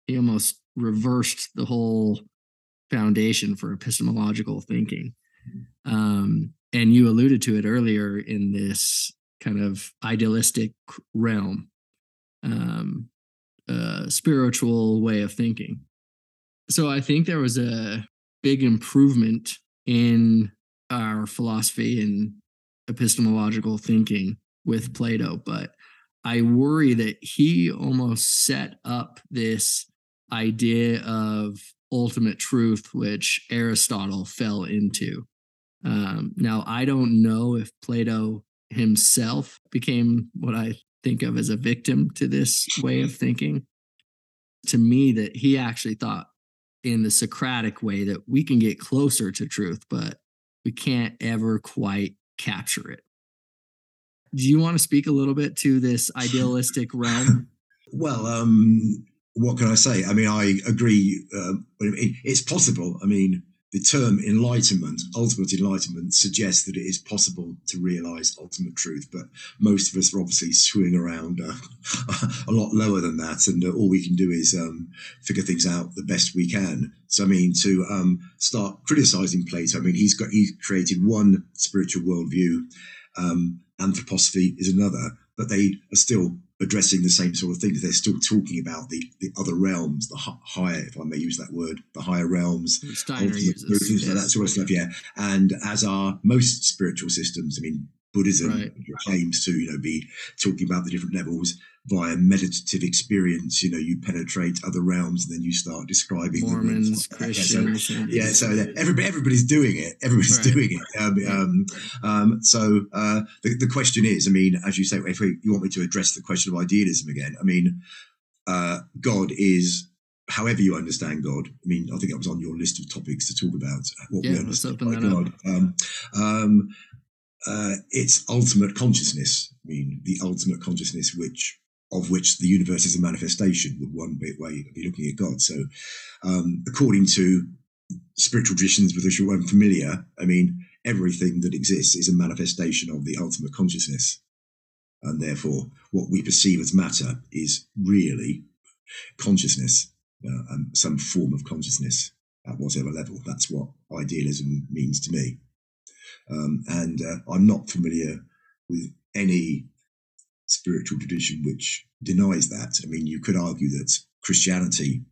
he almost reversed the whole foundation for epistemological thinking. Um, and you alluded to it earlier in this kind of idealistic realm, um, uh, spiritual way of thinking. So I think there was a big improvement in our philosophy and epistemological thinking with Plato, but I worry that he almost set up this idea of ultimate truth, which Aristotle fell into. Um, now, I don't know if Plato himself became what I think of as a victim to this way of thinking. To me, that he actually thought in the Socratic way that we can get closer to truth, but we can't ever quite capture it. Do you want to speak a little bit to this idealistic realm? Well, um, what can I say? I mean, I agree. Uh, it's possible. I mean, the term enlightenment, ultimate enlightenment, suggests that it is possible to realize ultimate truth. But most of us are obviously swinging around uh, a lot lower than that. And uh, all we can do is um, figure things out the best we can. So, I mean, to um, start criticizing Plato, I mean, he's got, he's created one spiritual worldview. Um, anthroposophy is another, but they are still addressing the same sort of things. They're still talking about the, the other realms, the higher, if I may use that word, the higher realms, Steiner uses, yes. that sort of stuff. Yeah, and as are most spiritual systems, I mean, Buddhism right. claims to, you know, be talking about the different levels via meditative experience. You know, you penetrate other realms and then you start describing Mormons, Christians. Yeah, so, yeah, so everybody, everybody's doing it. Everybody's right. doing it. Um, um, um, so uh, the, the question is, I mean, as you say, if we, you want me to address the question of idealism again, I mean, uh, God is however you understand God. I mean, I think that was on your list of topics to talk about. What yeah, we understand by God. Um, um, uh, it's ultimate consciousness. I mean, the ultimate consciousness, which of which the universe is a manifestation, would one way be looking at God. So, um, according to spiritual traditions with which you're unfamiliar, I mean, everything that exists is a manifestation of the ultimate consciousness. And therefore, what we perceive as matter is really consciousness, uh, and some form of consciousness at whatever level. That's what idealism means to me. Um, and uh, I'm not familiar with any spiritual tradition which denies that. I mean, you could argue that Christianity,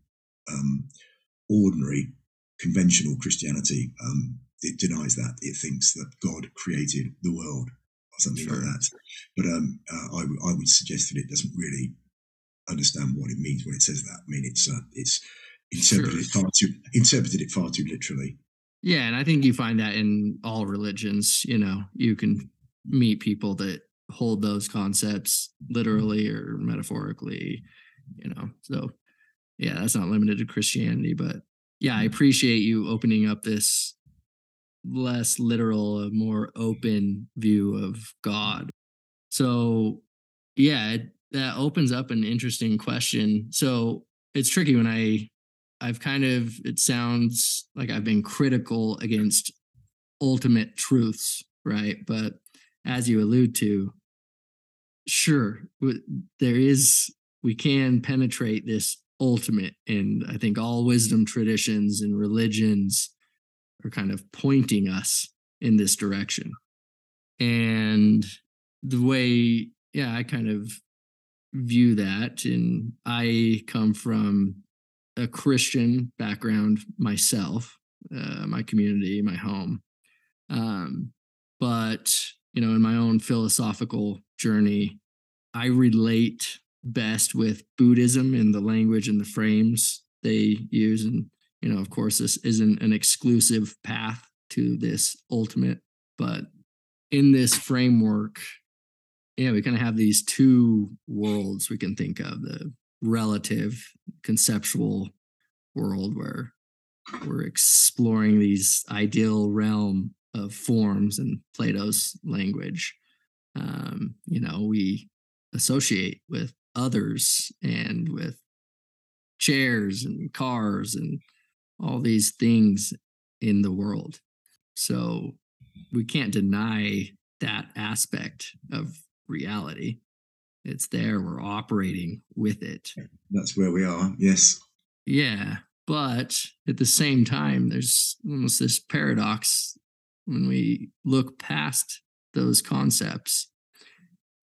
um, ordinary, conventional Christianity, um, it denies that. It thinks that God created the world or something sure. like that. But um, uh, I, w- I would suggest that it doesn't really understand what it means when it says that. I mean, it's uh, it's interpreted sure. far too interpreted it far too literally. Yeah, and I think you find that in all religions. You know, you can meet people that hold those concepts literally or metaphorically. You know, so yeah, that's not limited to Christianity, but yeah, I mm. appreciate you opening up this less literal, uh, more open view of God. So, yeah, it, that opens up an interesting question. So, it's tricky when I I've kind of, it sounds like I've been critical against ultimate truths, right? But as you allude to, sure, there is, we can penetrate this ultimate. And I think all wisdom traditions and religions are kind of pointing us in this direction. And the way, yeah, I kind of view that. And I come from a Christian background myself, uh, my community, my home. Um, but, you know, in my own philosophical journey, I relate best with Buddhism and the language and the frames they use. And, you know, of course, this isn't an exclusive path to this ultimate, but in this framework, yeah, we kind of have these two worlds we can think of the relative conceptual world where we're exploring these ideal realm of forms in Plato's language. Um, you know, we associate with others and with chairs and cars and all these things in the world. So we can't deny that aspect of reality it's there we're operating with it. That's where we are yes. Yeah but at the same time there's almost this paradox when we look past those concepts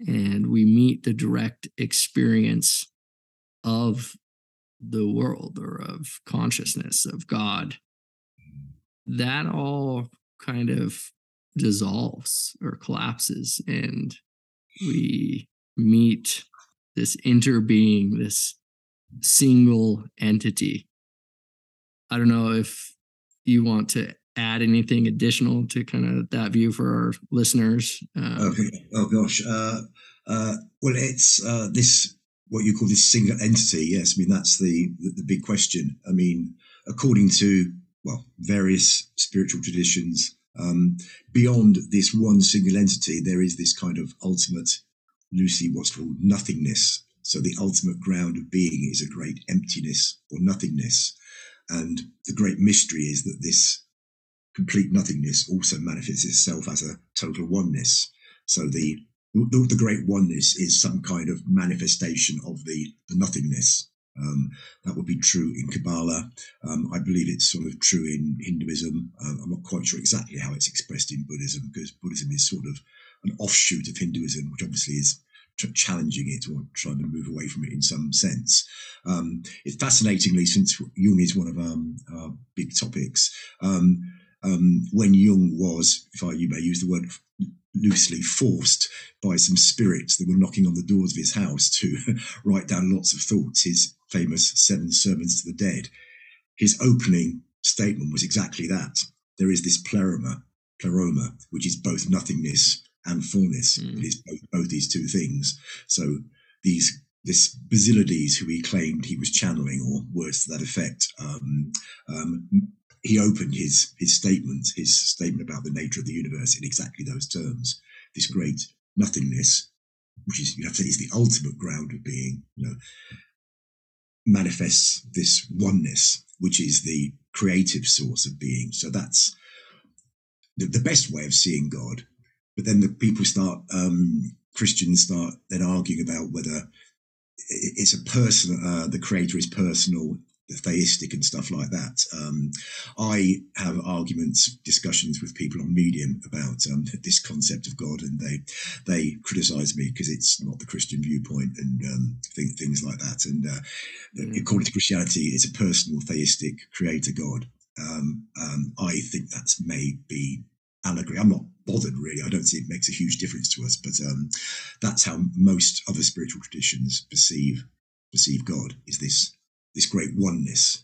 and we meet the direct experience of the world or of consciousness of god. That all kind of dissolves or collapses and we meet this interbeing, this single entity. I don't know if you want to add anything additional to kind of that view for our listeners. Um, okay. Oh gosh. Uh, uh, well, it's uh, this what you call this single entity. Yes, I mean that's the, the the big question. I mean, according to well various spiritual traditions, um, beyond this one single entity, there is this kind of ultimate Lucy what's called nothingness. So the ultimate ground of being is a great emptiness or nothingness. And the great mystery is that this complete nothingness also manifests itself as a total oneness. So the the, great oneness is some kind of manifestation of the, the nothingness. Um, that would be true in Kabbalah. Um, I believe it's sort of true in Hinduism. Uh, I'm not quite sure exactly how it's expressed in Buddhism because Buddhism is sort of an offshoot of Hinduism, which obviously is challenging it or trying to move away from it in some sense. Um, it's fascinatingly, since Jung is one of um, our big topics, um, um, when Jung was, if I you may use the word, loosely forced by some spirits that were knocking on the doors of his house to write down lots of thoughts, his famous Seven Sermons to the Dead. His opening statement was exactly that. There is this pleroma, pleroma, which is both nothingness and fullness. Mm. It is both, both these two things. So these this Basilides, who he claimed he was channeling, or words to that effect, um, um, he opened his his statement, his statement about the nature of the universe in exactly those terms. This great nothingness, which is you have to say is the ultimate ground of being, you know, manifests this oneness, which is the creative source of being. So that's the, the best way of seeing God. But then the people start, um, Christians start then arguing about whether it's a person, uh, the creator is personal theistic and stuff like that. Um, I have arguments, discussions with people on Medium about um, this concept of God, and they they criticise me because it's not the Christian viewpoint and um, th- things like that. And uh, mm. according to Christianity, it's a personal theistic creator God. Um, um, I think that's maybe allegory. I'm not bothered really. I don't see it makes a huge difference to us, but um, that's how most other spiritual traditions perceive perceive God. Is this this great oneness,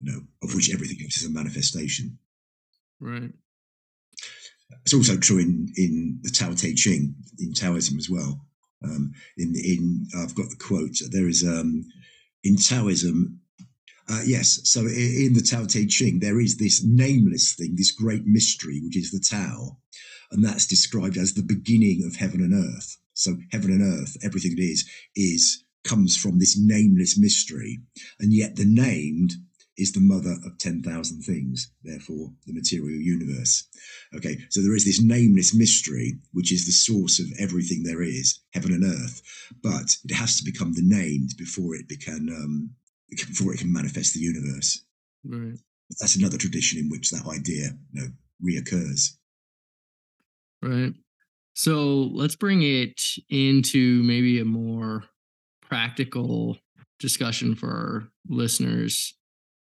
you know, of which everything else is a manifestation. Right. It's also true in in the Tao Te Ching, in Taoism as well. Um, in in I've got the quote. There is um, in Taoism. Uh, yes, so in the Tao Te Ching, there is this nameless thing, this great mystery, which is the Tao, and that's described as the beginning of heaven and earth. So heaven and earth, everything it is, is comes from this nameless mystery, and yet the named is the mother of 10,000 things, therefore the material universe. Okay, so there is this nameless mystery, which is the source of everything there is, heaven and earth, but it has to become the named before it can, um, before it can manifest the universe. Right. That's another tradition in which that idea, you know, reoccurs. Right. So let's bring it into maybe a more practical discussion for our listeners.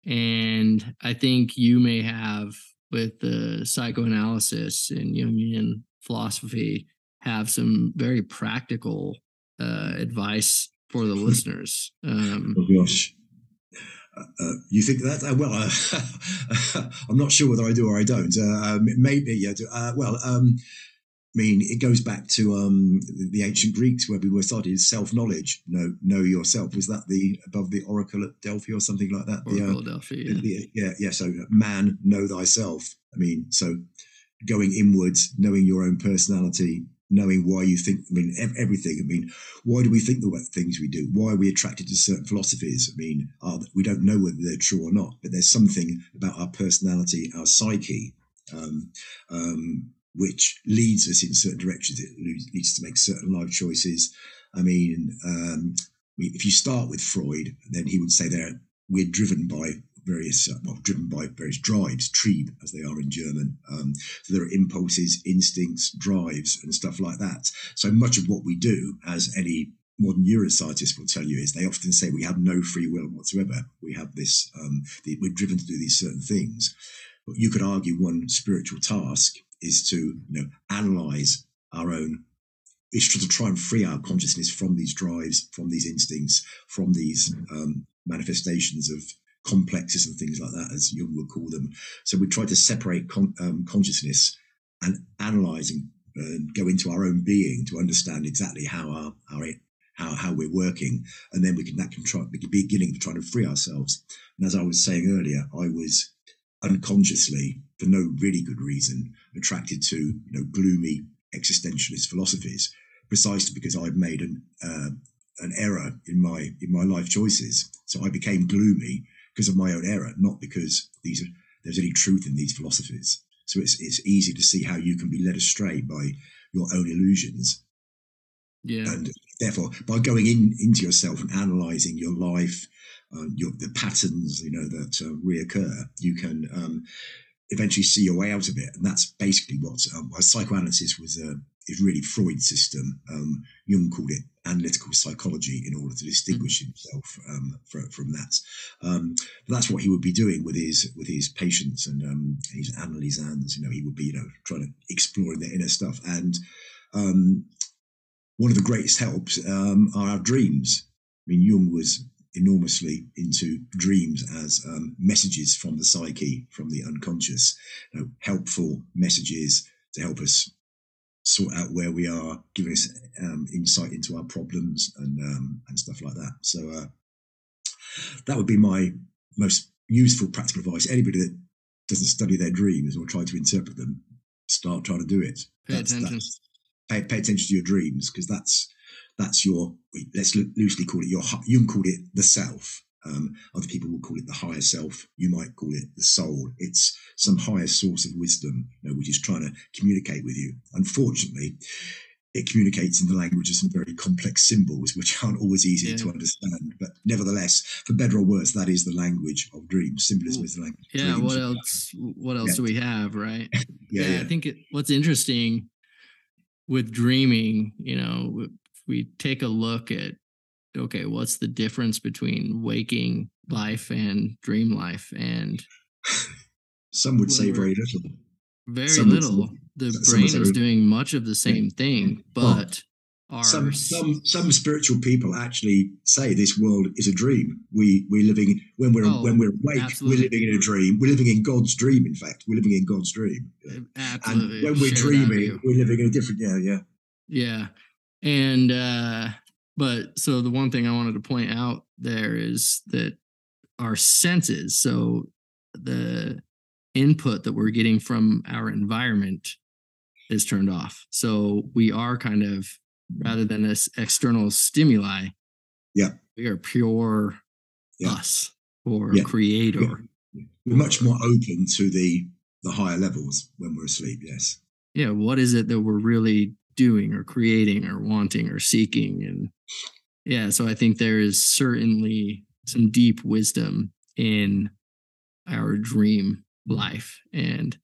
And I think you may have, with the psychoanalysis and Jungian philosophy, have some very practical uh, advice for the listeners. Um, oh gosh. Uh, you think that? Uh, well, uh, I'm not sure whether I do or I don't. Uh, um, maybe, yeah. Uh, well, um, I mean, it goes back to um, the ancient Greeks where we were studied self knowledge. Know, know yourself. Was that the above the oracle at Delphi or something like that? Oracle the, uh, Delphi. Yeah. The, yeah, yeah. So, man, know thyself. I mean, so going inwards, knowing your own personality, knowing why you think. I mean, everything. I mean, why do we think the things we do? Why are we attracted to certain philosophies? I mean, we don't know whether they're true or not, but there's something about our personality, our psyche. Um, um, which leads us in certain directions. It leads us to make certain life choices. I mean, um, if you start with Freud, then he would say that we're driven by various, uh, well, driven by various drives, Trieb, as they are in German. Um, so there are impulses, instincts, drives, and stuff like that. So much of what we do, as any modern neuroscientists will tell you, is they often say we have no free will whatsoever. We have this, um, we're driven to do these certain things. But you could argue one spiritual task is to you know analyze our own is to try and free our consciousness from these drives, from these instincts, from these um, manifestations of complexes and things like that, as Jung would call them. So we try to separate con- um, consciousness and analyze and uh, go into our own being to understand exactly how our, our how, how we're working, and then we can that can try beginning to try to free ourselves. And as I was saying earlier, I was unconsciously, for no really good reason, attracted to you know gloomy existentialist philosophies, precisely because I'd made an uh, an error in my in my life choices. So I became gloomy because of my own error, not because these are, there's any truth in these philosophies. So it's it's easy to see how you can be led astray by your own illusions. Yeah. And therefore, by going in into yourself and analyzing your life, uh, your, the patterns you know that uh, reoccur, you can um, eventually see your way out of it. And that's basically what, um, psychoanalysis was uh, is really Freud's system. Um, Jung called it analytical psychology in order to distinguish mm-hmm. himself um, from, from that. Um, that's what he would be doing with his with his patients and um, his analysans. You know, he would be you know trying to explore their inner stuff. And um, one of the greatest helps um, are our dreams. I mean, Jung was enormously into dreams as um, messages from the psyche, from the unconscious, you know, helpful messages to help us sort out where we are, giving us um, insight into our problems and um, and stuff like that. So uh, that would be my most useful practical advice. Anybody that doesn't study their dreams or try to interpret them, start trying to do it. Pay that's, attention. That's, pay, pay attention to your dreams because that's that's your let's loosely call it your Jung called it the self. Um, other people will call it the higher self. You might call it the soul. It's some higher source of wisdom, you know, which is trying to communicate with you. Unfortunately, it communicates in the language of some very complex symbols, which aren't always easy yeah. to understand. But nevertheless, for better or worse, that is the language of dreams. Symbolism is the language. Yeah. What else? What else yeah. do we have? Right. yeah, yeah, I think it, what's interesting with dreaming, you know, we take a look at okay, what's the difference between waking life and dream life? And some would say very little. Very some little. The brain is doing much of the same thing, but well, some some some spiritual people actually say this world is a dream. We we're living when we're oh, when we're awake, absolutely. we're living in a dream. We're living in God's dream. In fact, we're living in God's dream. Absolutely. And when we're dreaming, we're living in a different yeah yeah yeah. And uh but so the one thing I wanted to point out there is that our senses, so the input that we're getting from our environment is turned off. So we are kind of rather than this external stimuli, yeah, we are pure yeah. us or yeah. creator. Yeah. We're much more open to the the higher levels when we're asleep. Yes. Yeah. What is it that we're really doing or creating or wanting or seeking. And yeah so i think there is certainly some deep wisdom in our dream life. And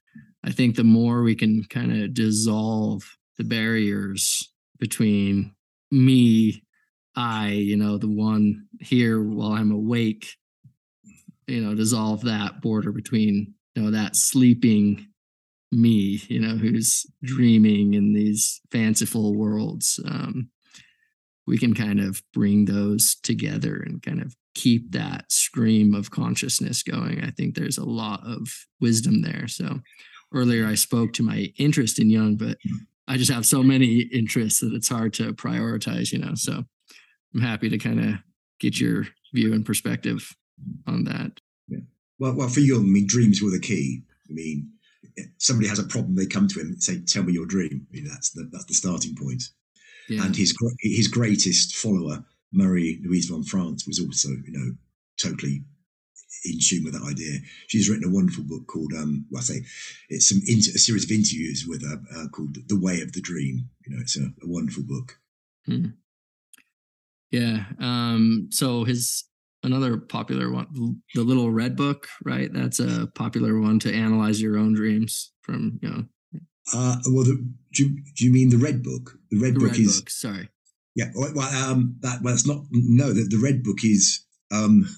i think the more we can kind of dissolve the barriers between me i you know the one here while i'm awake you know dissolve that border between you know that sleeping me, you know, who's dreaming in these fanciful worlds. Um, we can kind of bring those together and kind of keep that stream of consciousness going. I think there's a lot of wisdom there. So earlier I spoke to my interest in Jung, but I just have so many interests that it's hard to prioritize, you know. So I'm happy to kind of get your view and perspective on that. Yeah. Well, well, for Jung, I mean, dreams were the key. I mean, somebody has a problem, they come to him and say, "Tell me your dream." You know, that's the that's the starting point. Yeah. And his his greatest follower, Marie Louise von Franz, was also you know totally in tune with that idea. She's written a wonderful book called um, well, I say it's some inter- a series of interviews with her uh, called "The Way of the Dream." You know, it's a, a wonderful book. Hmm. Yeah. Um, so his another popular one, the Little Red Book, right? That's a popular one to analyze your own dreams from, you know. Uh, well, the, do, you, do you mean the Red Book? The Red the Book red is. Book, sorry. Yeah, well, um, that well, it's not. No, the, the Red Book is um,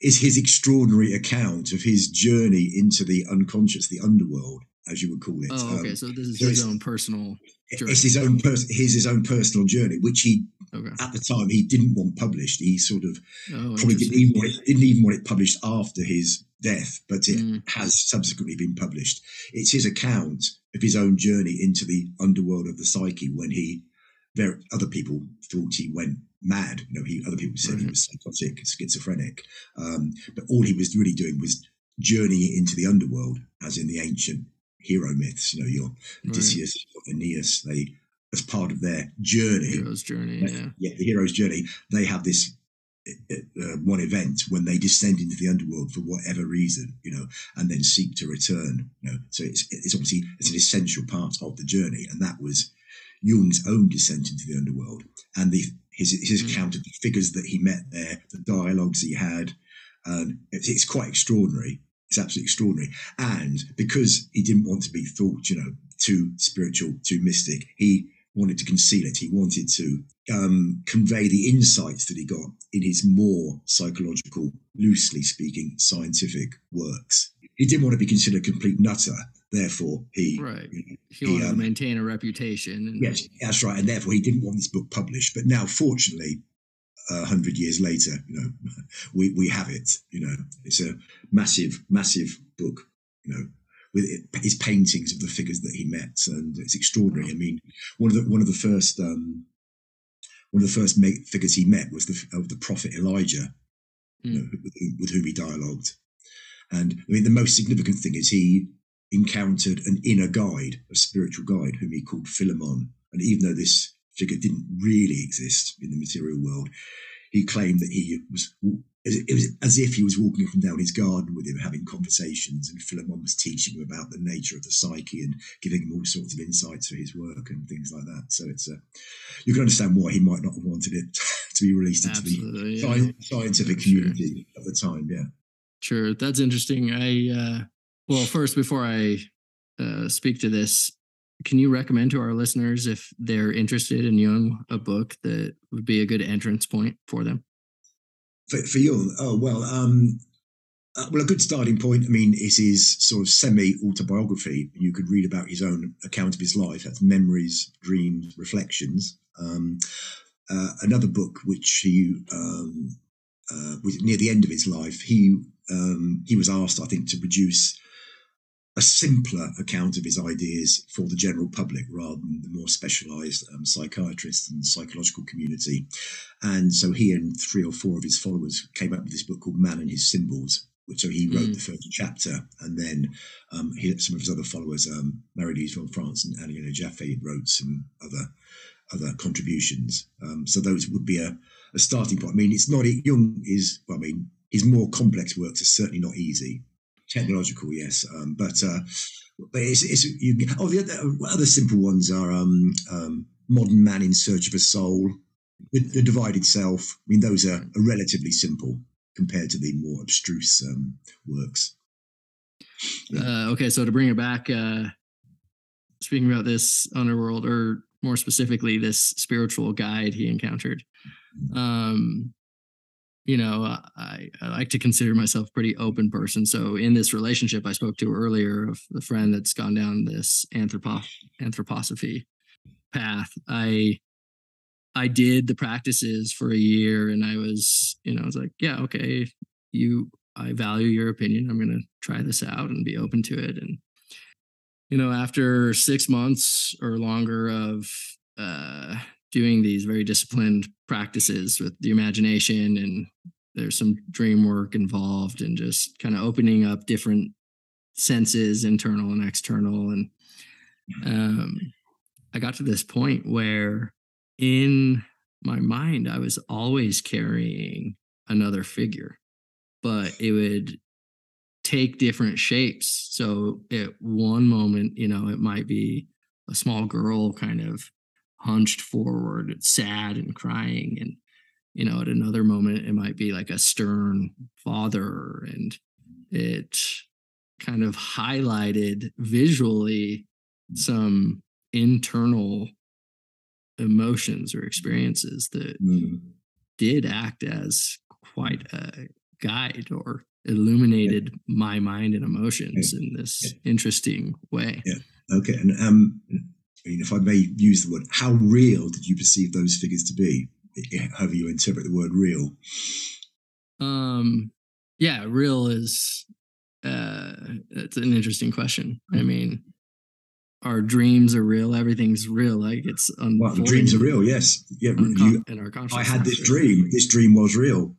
is his extraordinary account of his journey into the unconscious, the underworld, as you would call it. Oh, okay. Um, so this is so his own personal. Journey. It's his own pers- his his own personal journey, which he Okay. At the time, he didn't want published. He sort of oh, probably didn't even, want it, didn't even want it published after his death, but it mm. has subsequently been published. It's his account of his own journey into the underworld of the psyche when he, there, other people thought he went mad. You know, he other people said mm. he was psychotic, schizophrenic, um, but all he was really doing was journeying into the underworld, as in the ancient hero myths. You know, your Odysseus, right. Aeneas, they as part of their journey. Hero's journey, yeah. Yeah, the hero's journey. They have this uh, uh, one event when they descend into the underworld for whatever reason, you know, and then seek to return. You know, so it's it's obviously it's an essential part of the journey, and that was Jung's own descent into the underworld and the his his mm. account of the figures that he met there, the dialogues he had, and it's, it's quite extraordinary. It's absolutely extraordinary, and because he didn't want to be thought, you know, too spiritual, too mystic. He wanted to conceal it. He wanted to um, convey the insights that he got in his more psychological, loosely speaking, scientific works. He didn't want to be considered a complete nutter. Therefore, he right. You know, he, he wanted um, to maintain a reputation. And- yes, that's right. And therefore, he didn't want this book published. But now, fortunately, a hundred years later, you know, we, we have it. You know, it's a massive, massive book. You know, with his paintings of the figures that he met, and it's extraordinary. I mean, one of the one of the first um, one of the first figures he met was the of the prophet Elijah, mm. you hmm. know, with, with, whom he dialogued. And I mean, the most significant thing is he encountered an inner guide, a spiritual guide, whom he called Philemon. And even though this figure didn't really exist in the material world, he claimed that he was it was as if he was walking up and down his garden with him, having conversations, and Philemon was teaching him about the nature of the psyche and giving him all sorts of insights for his work and things like that. So it's a, you can understand why he might not have wanted it to be released into Absolutely, the yeah. scientific community sure. at the time. Yeah, sure, that's interesting. I uh, well, first before I uh, speak to this, can you recommend to our listeners if they're interested in Jung a book that would be a good entrance point for them? For, for Jung, oh well, um, uh, well, a good starting point. I mean, it is sort of semi autobiography. You could read about his own account of his life. That's memories, dreams, reflections. Um, uh, another book which he um, uh, was near the end of his life. He um, he was asked, I think, to produce a simpler account of his ideas for the general public rather than the more specialized um, psychiatrists and psychological community. And so he and three or four of his followers came up with this book called Man and His Symbols, so he wrote mm. the first chapter, and then um, he, some of his other followers, um, Marie-Louise von Franz and Annie Jaffe, wrote some other other contributions. Um, so those would be a, a starting point. I mean, it's not Jung is. Well, I mean, his more complex works are certainly not easy technological, yes, um, but uh, but it's, it's you, oh the other, other simple ones are um, um, modern man in search of a soul, the, the divided self. I mean, those are, are, relatively simple compared to the more abstruse um, works. Uh, okay, so to bring it back, uh, speaking about this underworld, or more specifically, this spiritual guide he encountered. Mm-hmm. Um, you know, I, I like to consider myself a pretty open person. So in this relationship I spoke to earlier of the friend that's gone down this anthropo- anthroposophy path, I I did the practices for a year and I was, you know, I was like, yeah, okay, you I value your opinion. I'm gonna try this out and be open to it. And you know, after six months or longer of uh doing these very disciplined practices with the imagination and there's some dream work involved and just kind of opening up different senses internal and external. And um, i got to this point where in my mind i was always carrying another figure but it would take different shapes. So at one moment you know it might be a small girl kind of hunched forward, sad and crying. And, you know, at another moment, it might be like a stern father. And it kind of highlighted visually some internal emotions or experiences that mm. did act as quite a guide or illuminated yeah. my mind and emotions yeah. in this yeah. interesting way. Yeah. Okay. And um, I mean, if I may use the word, how real did you perceive those figures to be? However you interpret the word real. Um, yeah, real is uh, it's an interesting question. I mean, our dreams are real. Everything's real. Like it's well, dreams are real. Yes, yeah. You, in our I had this dream. This dream was real.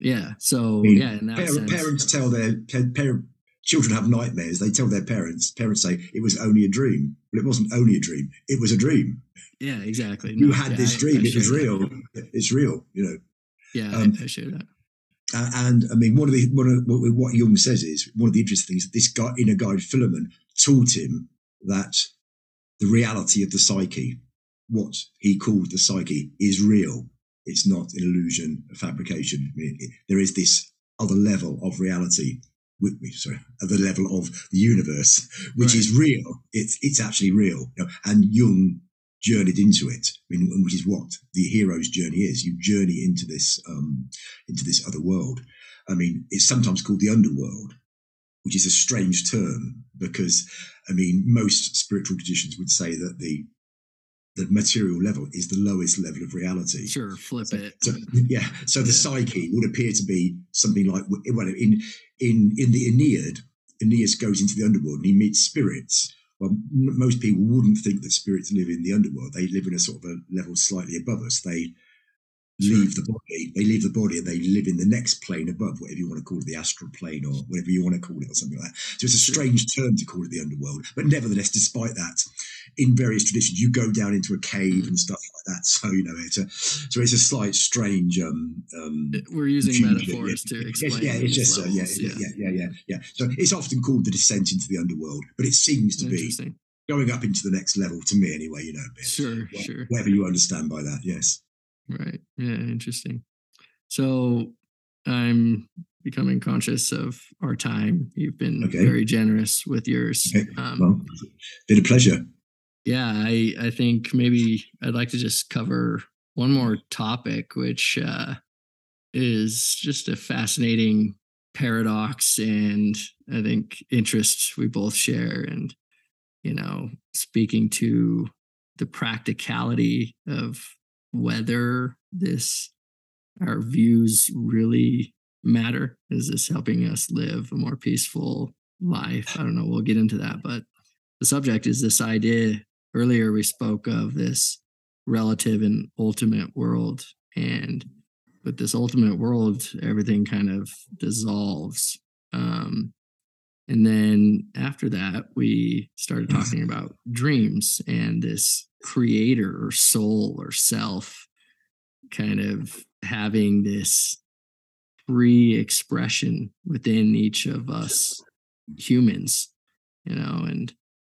Yeah. So I mean, yeah, in that parents, sense, parents tell their parent, children have nightmares. They tell their parents. Parents say it was only a dream. But it wasn't only a dream. It was a dream. Yeah, exactly. You no, had yeah, this dream. I, I it was real. That. It's real. You know. Yeah, um, I, I share that. And I mean, one of the one of what, what Jung says is one of the interesting things. This guy, inner guide Philemon, taught him that the reality of the psyche, what he called the psyche, is real. It's not an illusion, a fabrication. I mean, it, there is this other level of reality sorry, at the level of the universe, which right. is real. It's it's actually real. You know, and Jung journeyed into it, I mean, which is what the hero's journey is. You journey into this um, into this other world. I mean, it's sometimes called the underworld, which is a strange term because, I mean, most spiritual traditions would say that the the material level is the lowest level of reality. Sure, flip so, it. So, yeah. So the yeah. psyche would appear to be something like well, in in in the Aeneid, Aeneas goes into the underworld and he meets spirits. Well, most people wouldn't think that spirits live in the underworld. They live in a sort of a level slightly above us. They leave the body. They leave the body and they live in the next plane above, whatever you want to call it, the astral plane or whatever you want to call it, or something like that. So it's a strange term to call it the underworld. But nevertheless, despite that, in various traditions, you go down into a cave and stuff like that. So you know, it's a so it's a slight strange. Um, um, We're using metaphors yeah, to explain. Yeah, it's just uh, yeah, yeah, yeah, yeah, yeah, yeah. So it's often called the descent into the underworld, but it seems to be going up into the next level to me anyway. You know, sure, sure. Whatever you understand by that, yes. Right. Yeah. Interesting. So I'm becoming conscious of our time. You've been okay. very generous with yours. Okay. Um, well, been a pleasure. Yeah, I I think maybe I'd like to just cover one more topic, which uh, is just a fascinating paradox and I think interest we both share, and you know, speaking to the practicality of whether this our views really matter. Is this helping us live a more peaceful life? I don't know. We'll get into that, but the subject is this idea. Earlier, we spoke of this relative and ultimate world, and with this ultimate world, everything kind of dissolves. Um, and then after that, we started mm. talking about dreams and this creator or soul or self kind of having this free expression within each of us humans you know? And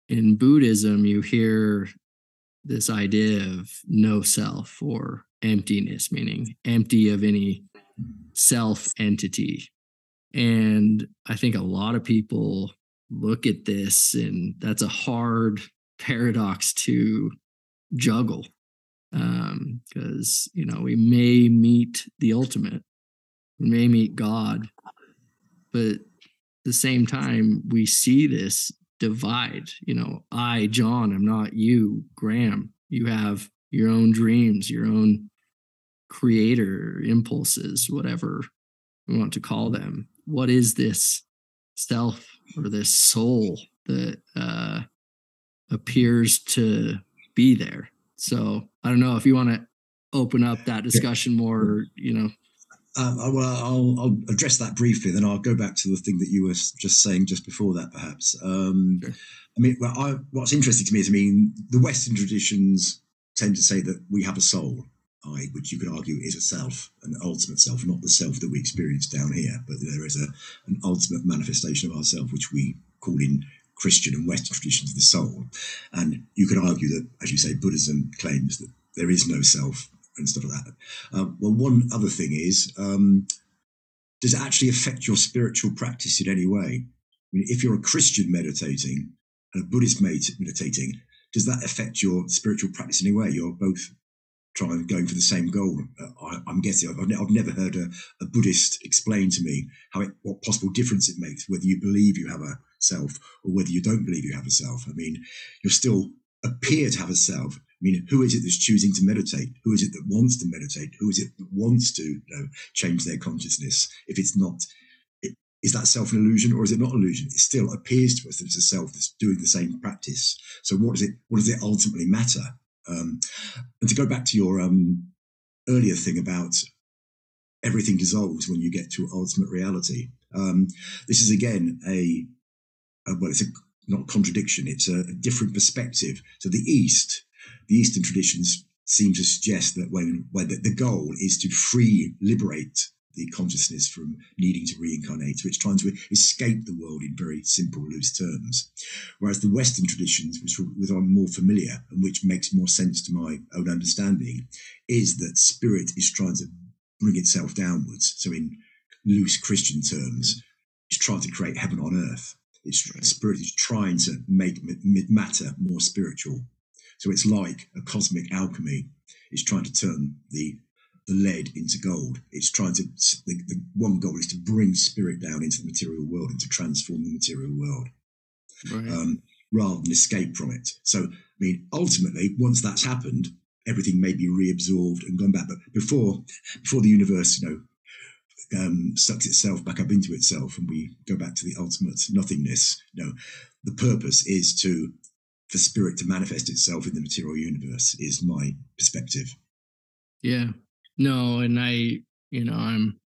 in buddhism you hear this idea of no self or emptiness meaning empty of any self entity and i think a lot of people look at this and that's a hard paradox to juggle because um, you know we may meet the ultimate we may meet god but at the same time we see this divide you know i john i'm not you graham you have your own dreams your own creator impulses whatever we want to call them what is this self or this soul that uh, appears to be there. So I don't know if you want to open up that discussion more, you know. Um, well, I'll, I'll, address that briefly, then I'll go back to the thing that you were just saying just before that, perhaps. Um, sure. I mean, well, I, what's interesting to me is, I mean, the Western traditions tend to say that we have a soul, I, which you could argue is a self, an ultimate self, not the self that we experience down here, but there is a an ultimate manifestation of ourself, which we call in Christian and Western traditions the soul. And you could argue that, as you say, Buddhism claims that there is no self and stuff like that. Uh, well, one other thing is, um, does it actually affect your spiritual practice in any way? I mean, if you're a Christian meditating and a Buddhist meditating, does that affect your spiritual practice in any way? You're both trying going for the same goal. Uh, I, am guessing I've, I've, never heard a, a, Buddhist explain to me how it, what possible difference it makes whether you believe you have a self or whether you don't believe you have a self. I mean, you still appear to have a self. I mean, who is it that's choosing to meditate? Who is it that wants to meditate? Who is it that wants to you know, change their consciousness? If it's not, it, is that self an illusion or is it not an illusion? It still appears to us that it's a self that's doing the same practice. So what does it? What does it ultimately matter? Um, and to go back to your um, earlier thing about everything dissolves when you get to ultimate reality. Um, this is again a, a, well, it's a not a contradiction. It's a, a, different perspective. So the East, the Eastern traditions seem to suggest that when, when the, the goal is to free, liberate the consciousness from needing to reincarnate. So it's trying to escape the world in very simple, loose terms. Whereas the Western traditions, which, which I'm more familiar and which makes more sense to my own understanding, is that spirit is trying to bring itself downwards. So in loose Christian terms, it's trying to create heaven on earth. It's right. spirit is trying to make matter more spiritual. So it's like a cosmic alchemy. It's trying to turn the lead into gold. It's trying to the, the one goal is to bring spirit down into the material world and to transform the material world, right. um, rather than escape from it. So, I mean, ultimately, once that's happened, everything may be reabsorbed and gone back. But before before the universe, you know, um, sucks itself back up into itself and we go back to the ultimate nothingness. Know, the purpose is to for spirit to manifest itself in the material universe is my perspective. Yeah. No, and I, you know, I'm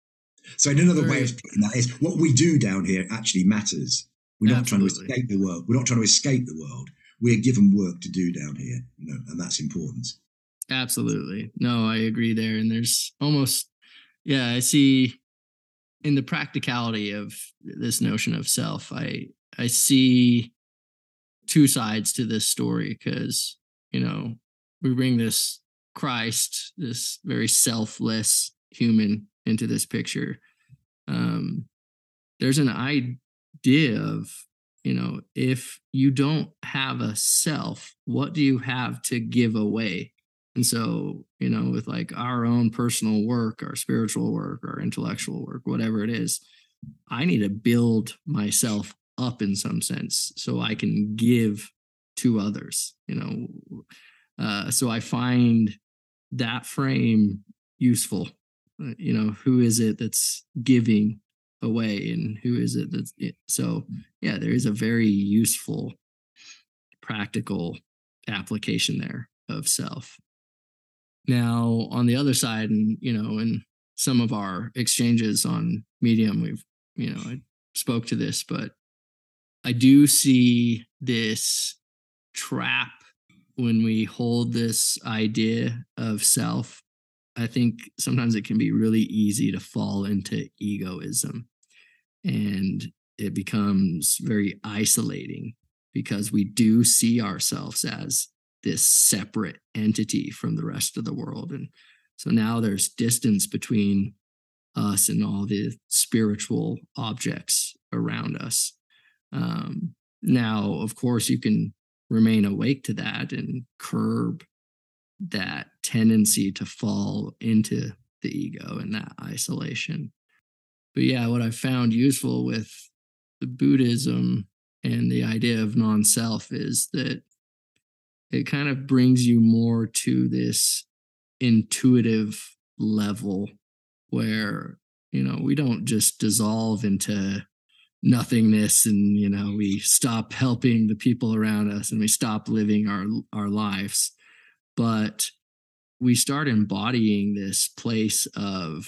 so in another way of putting that is what we do down here actually matters. We're not absolutely. trying to escape the world. We're not trying to escape the world. We're given work to do down here, you know, and that's important. Absolutely. No, I agree there. And there's almost yeah, I see in the practicality of this notion of self, I I see two sides to this story because you know we bring this Christ, this very selfless human, into this picture. Um, there's an idea of you know if you don't have a self, what do you have to give away? And so, you know, with like our own personal work, our spiritual work, our intellectual work, whatever it is, I need to build myself up in some sense so I can give to others, you know. Uh, so I find that frame useful. Uh, you know, who is it that's giving away and who is it that's it? so yeah, there is a very useful practical application there of self. Now, on the other side, and you know, in some of our exchanges on Medium, we've you know, I spoke to this, but I do see this trap when we hold this idea of self. I think sometimes it can be really easy to fall into egoism and it becomes very isolating because we do see ourselves as this separate entity from the rest of the world. And so now there's distance between us and all the spiritual objects around us. Um, now, of course, you can remain awake to that and curb that tendency to fall into the ego and that isolation. But yeah, what I've found useful with the Buddhism and the idea of non self is that it kind of brings you more to this intuitive level where you know we don't just dissolve into nothingness and you know we stop helping the people around us and we stop living our our lives. But we start embodying this place of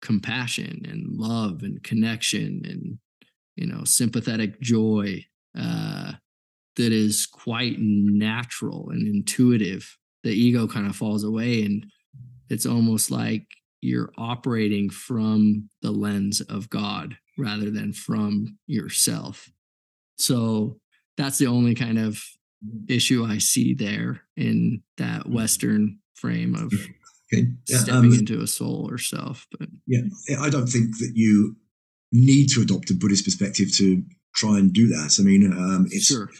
compassion and love and connection and you know sympathetic joy uh that is quite natural and intuitive, the ego kind of falls away and it's almost like you're operating from the lens of God rather than from yourself. So that's the only kind of issue I see there in that Western frame of okay. yeah, stepping um, into a soul or self. But yeah, I don't think that you need to adopt a Buddhist perspective to try and do that. I mean, um, it's sure.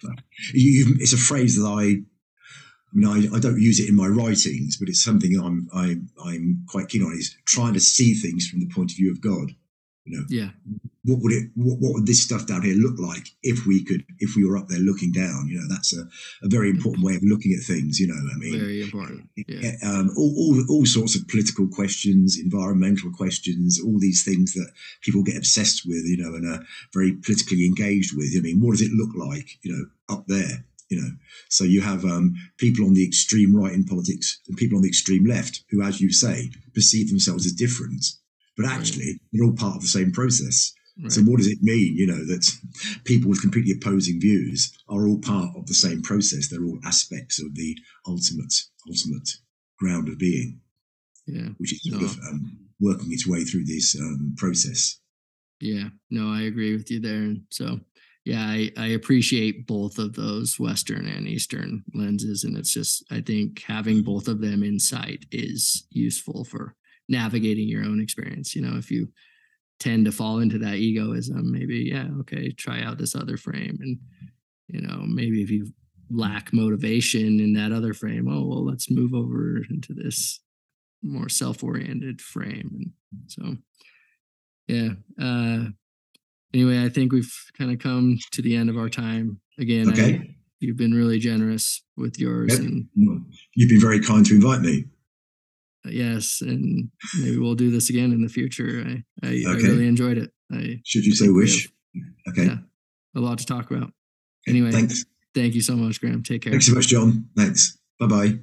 you, it's a phrase that I. I mean, I, I, don't use it in my writings, but it's something I'm I, I'm quite keen on. Is trying to see things from the point of view of God. You know, yeah. What would it? What, what, would this stuff down here look like if we could? If we were up there looking down? You know, that's a, a very important way of looking at things. You know, I mean, very important. Yeah. Um, all, all all sorts of political questions, environmental questions, all these things that people get obsessed with. You know, and are very politically engaged with. I mean, what does it look like? You know, up there you know so you have um, people on the extreme right in politics and people on the extreme left who as you say perceive themselves as different but actually they're all part of the same process. Right. So what does it mean, you know, that people with completely opposing views are all part of the same process? They're all aspects of the ultimate, ultimate ground of being, yeah, which is sort no. of um, working its way through this um, process. Yeah, no, I agree with you there. And so, yeah, I, I appreciate both of those Western and Eastern lenses. And it's just, I think having both of them in sight is useful for navigating your own experience. You know, if you tend to fall into that egoism. Maybe, yeah, okay, try out this other frame. And, you know, maybe if you lack motivation in that other frame, oh, well, let's move over into this more self oriented frame. And so, yeah. Uh, anyway, I think we've kind of come to the end of our time. Again, Okay. I, you've been really generous with yours. Yep. And You've been very kind to invite me. Yes, and maybe we'll do this again in the future. I, I, I really enjoyed it. I Should you say wish. Okay. yeah. a lot to talk about. Anyway, Thanks. thank you so much, Graham. Take care. Thanks so much, John. Thanks. Bye bye.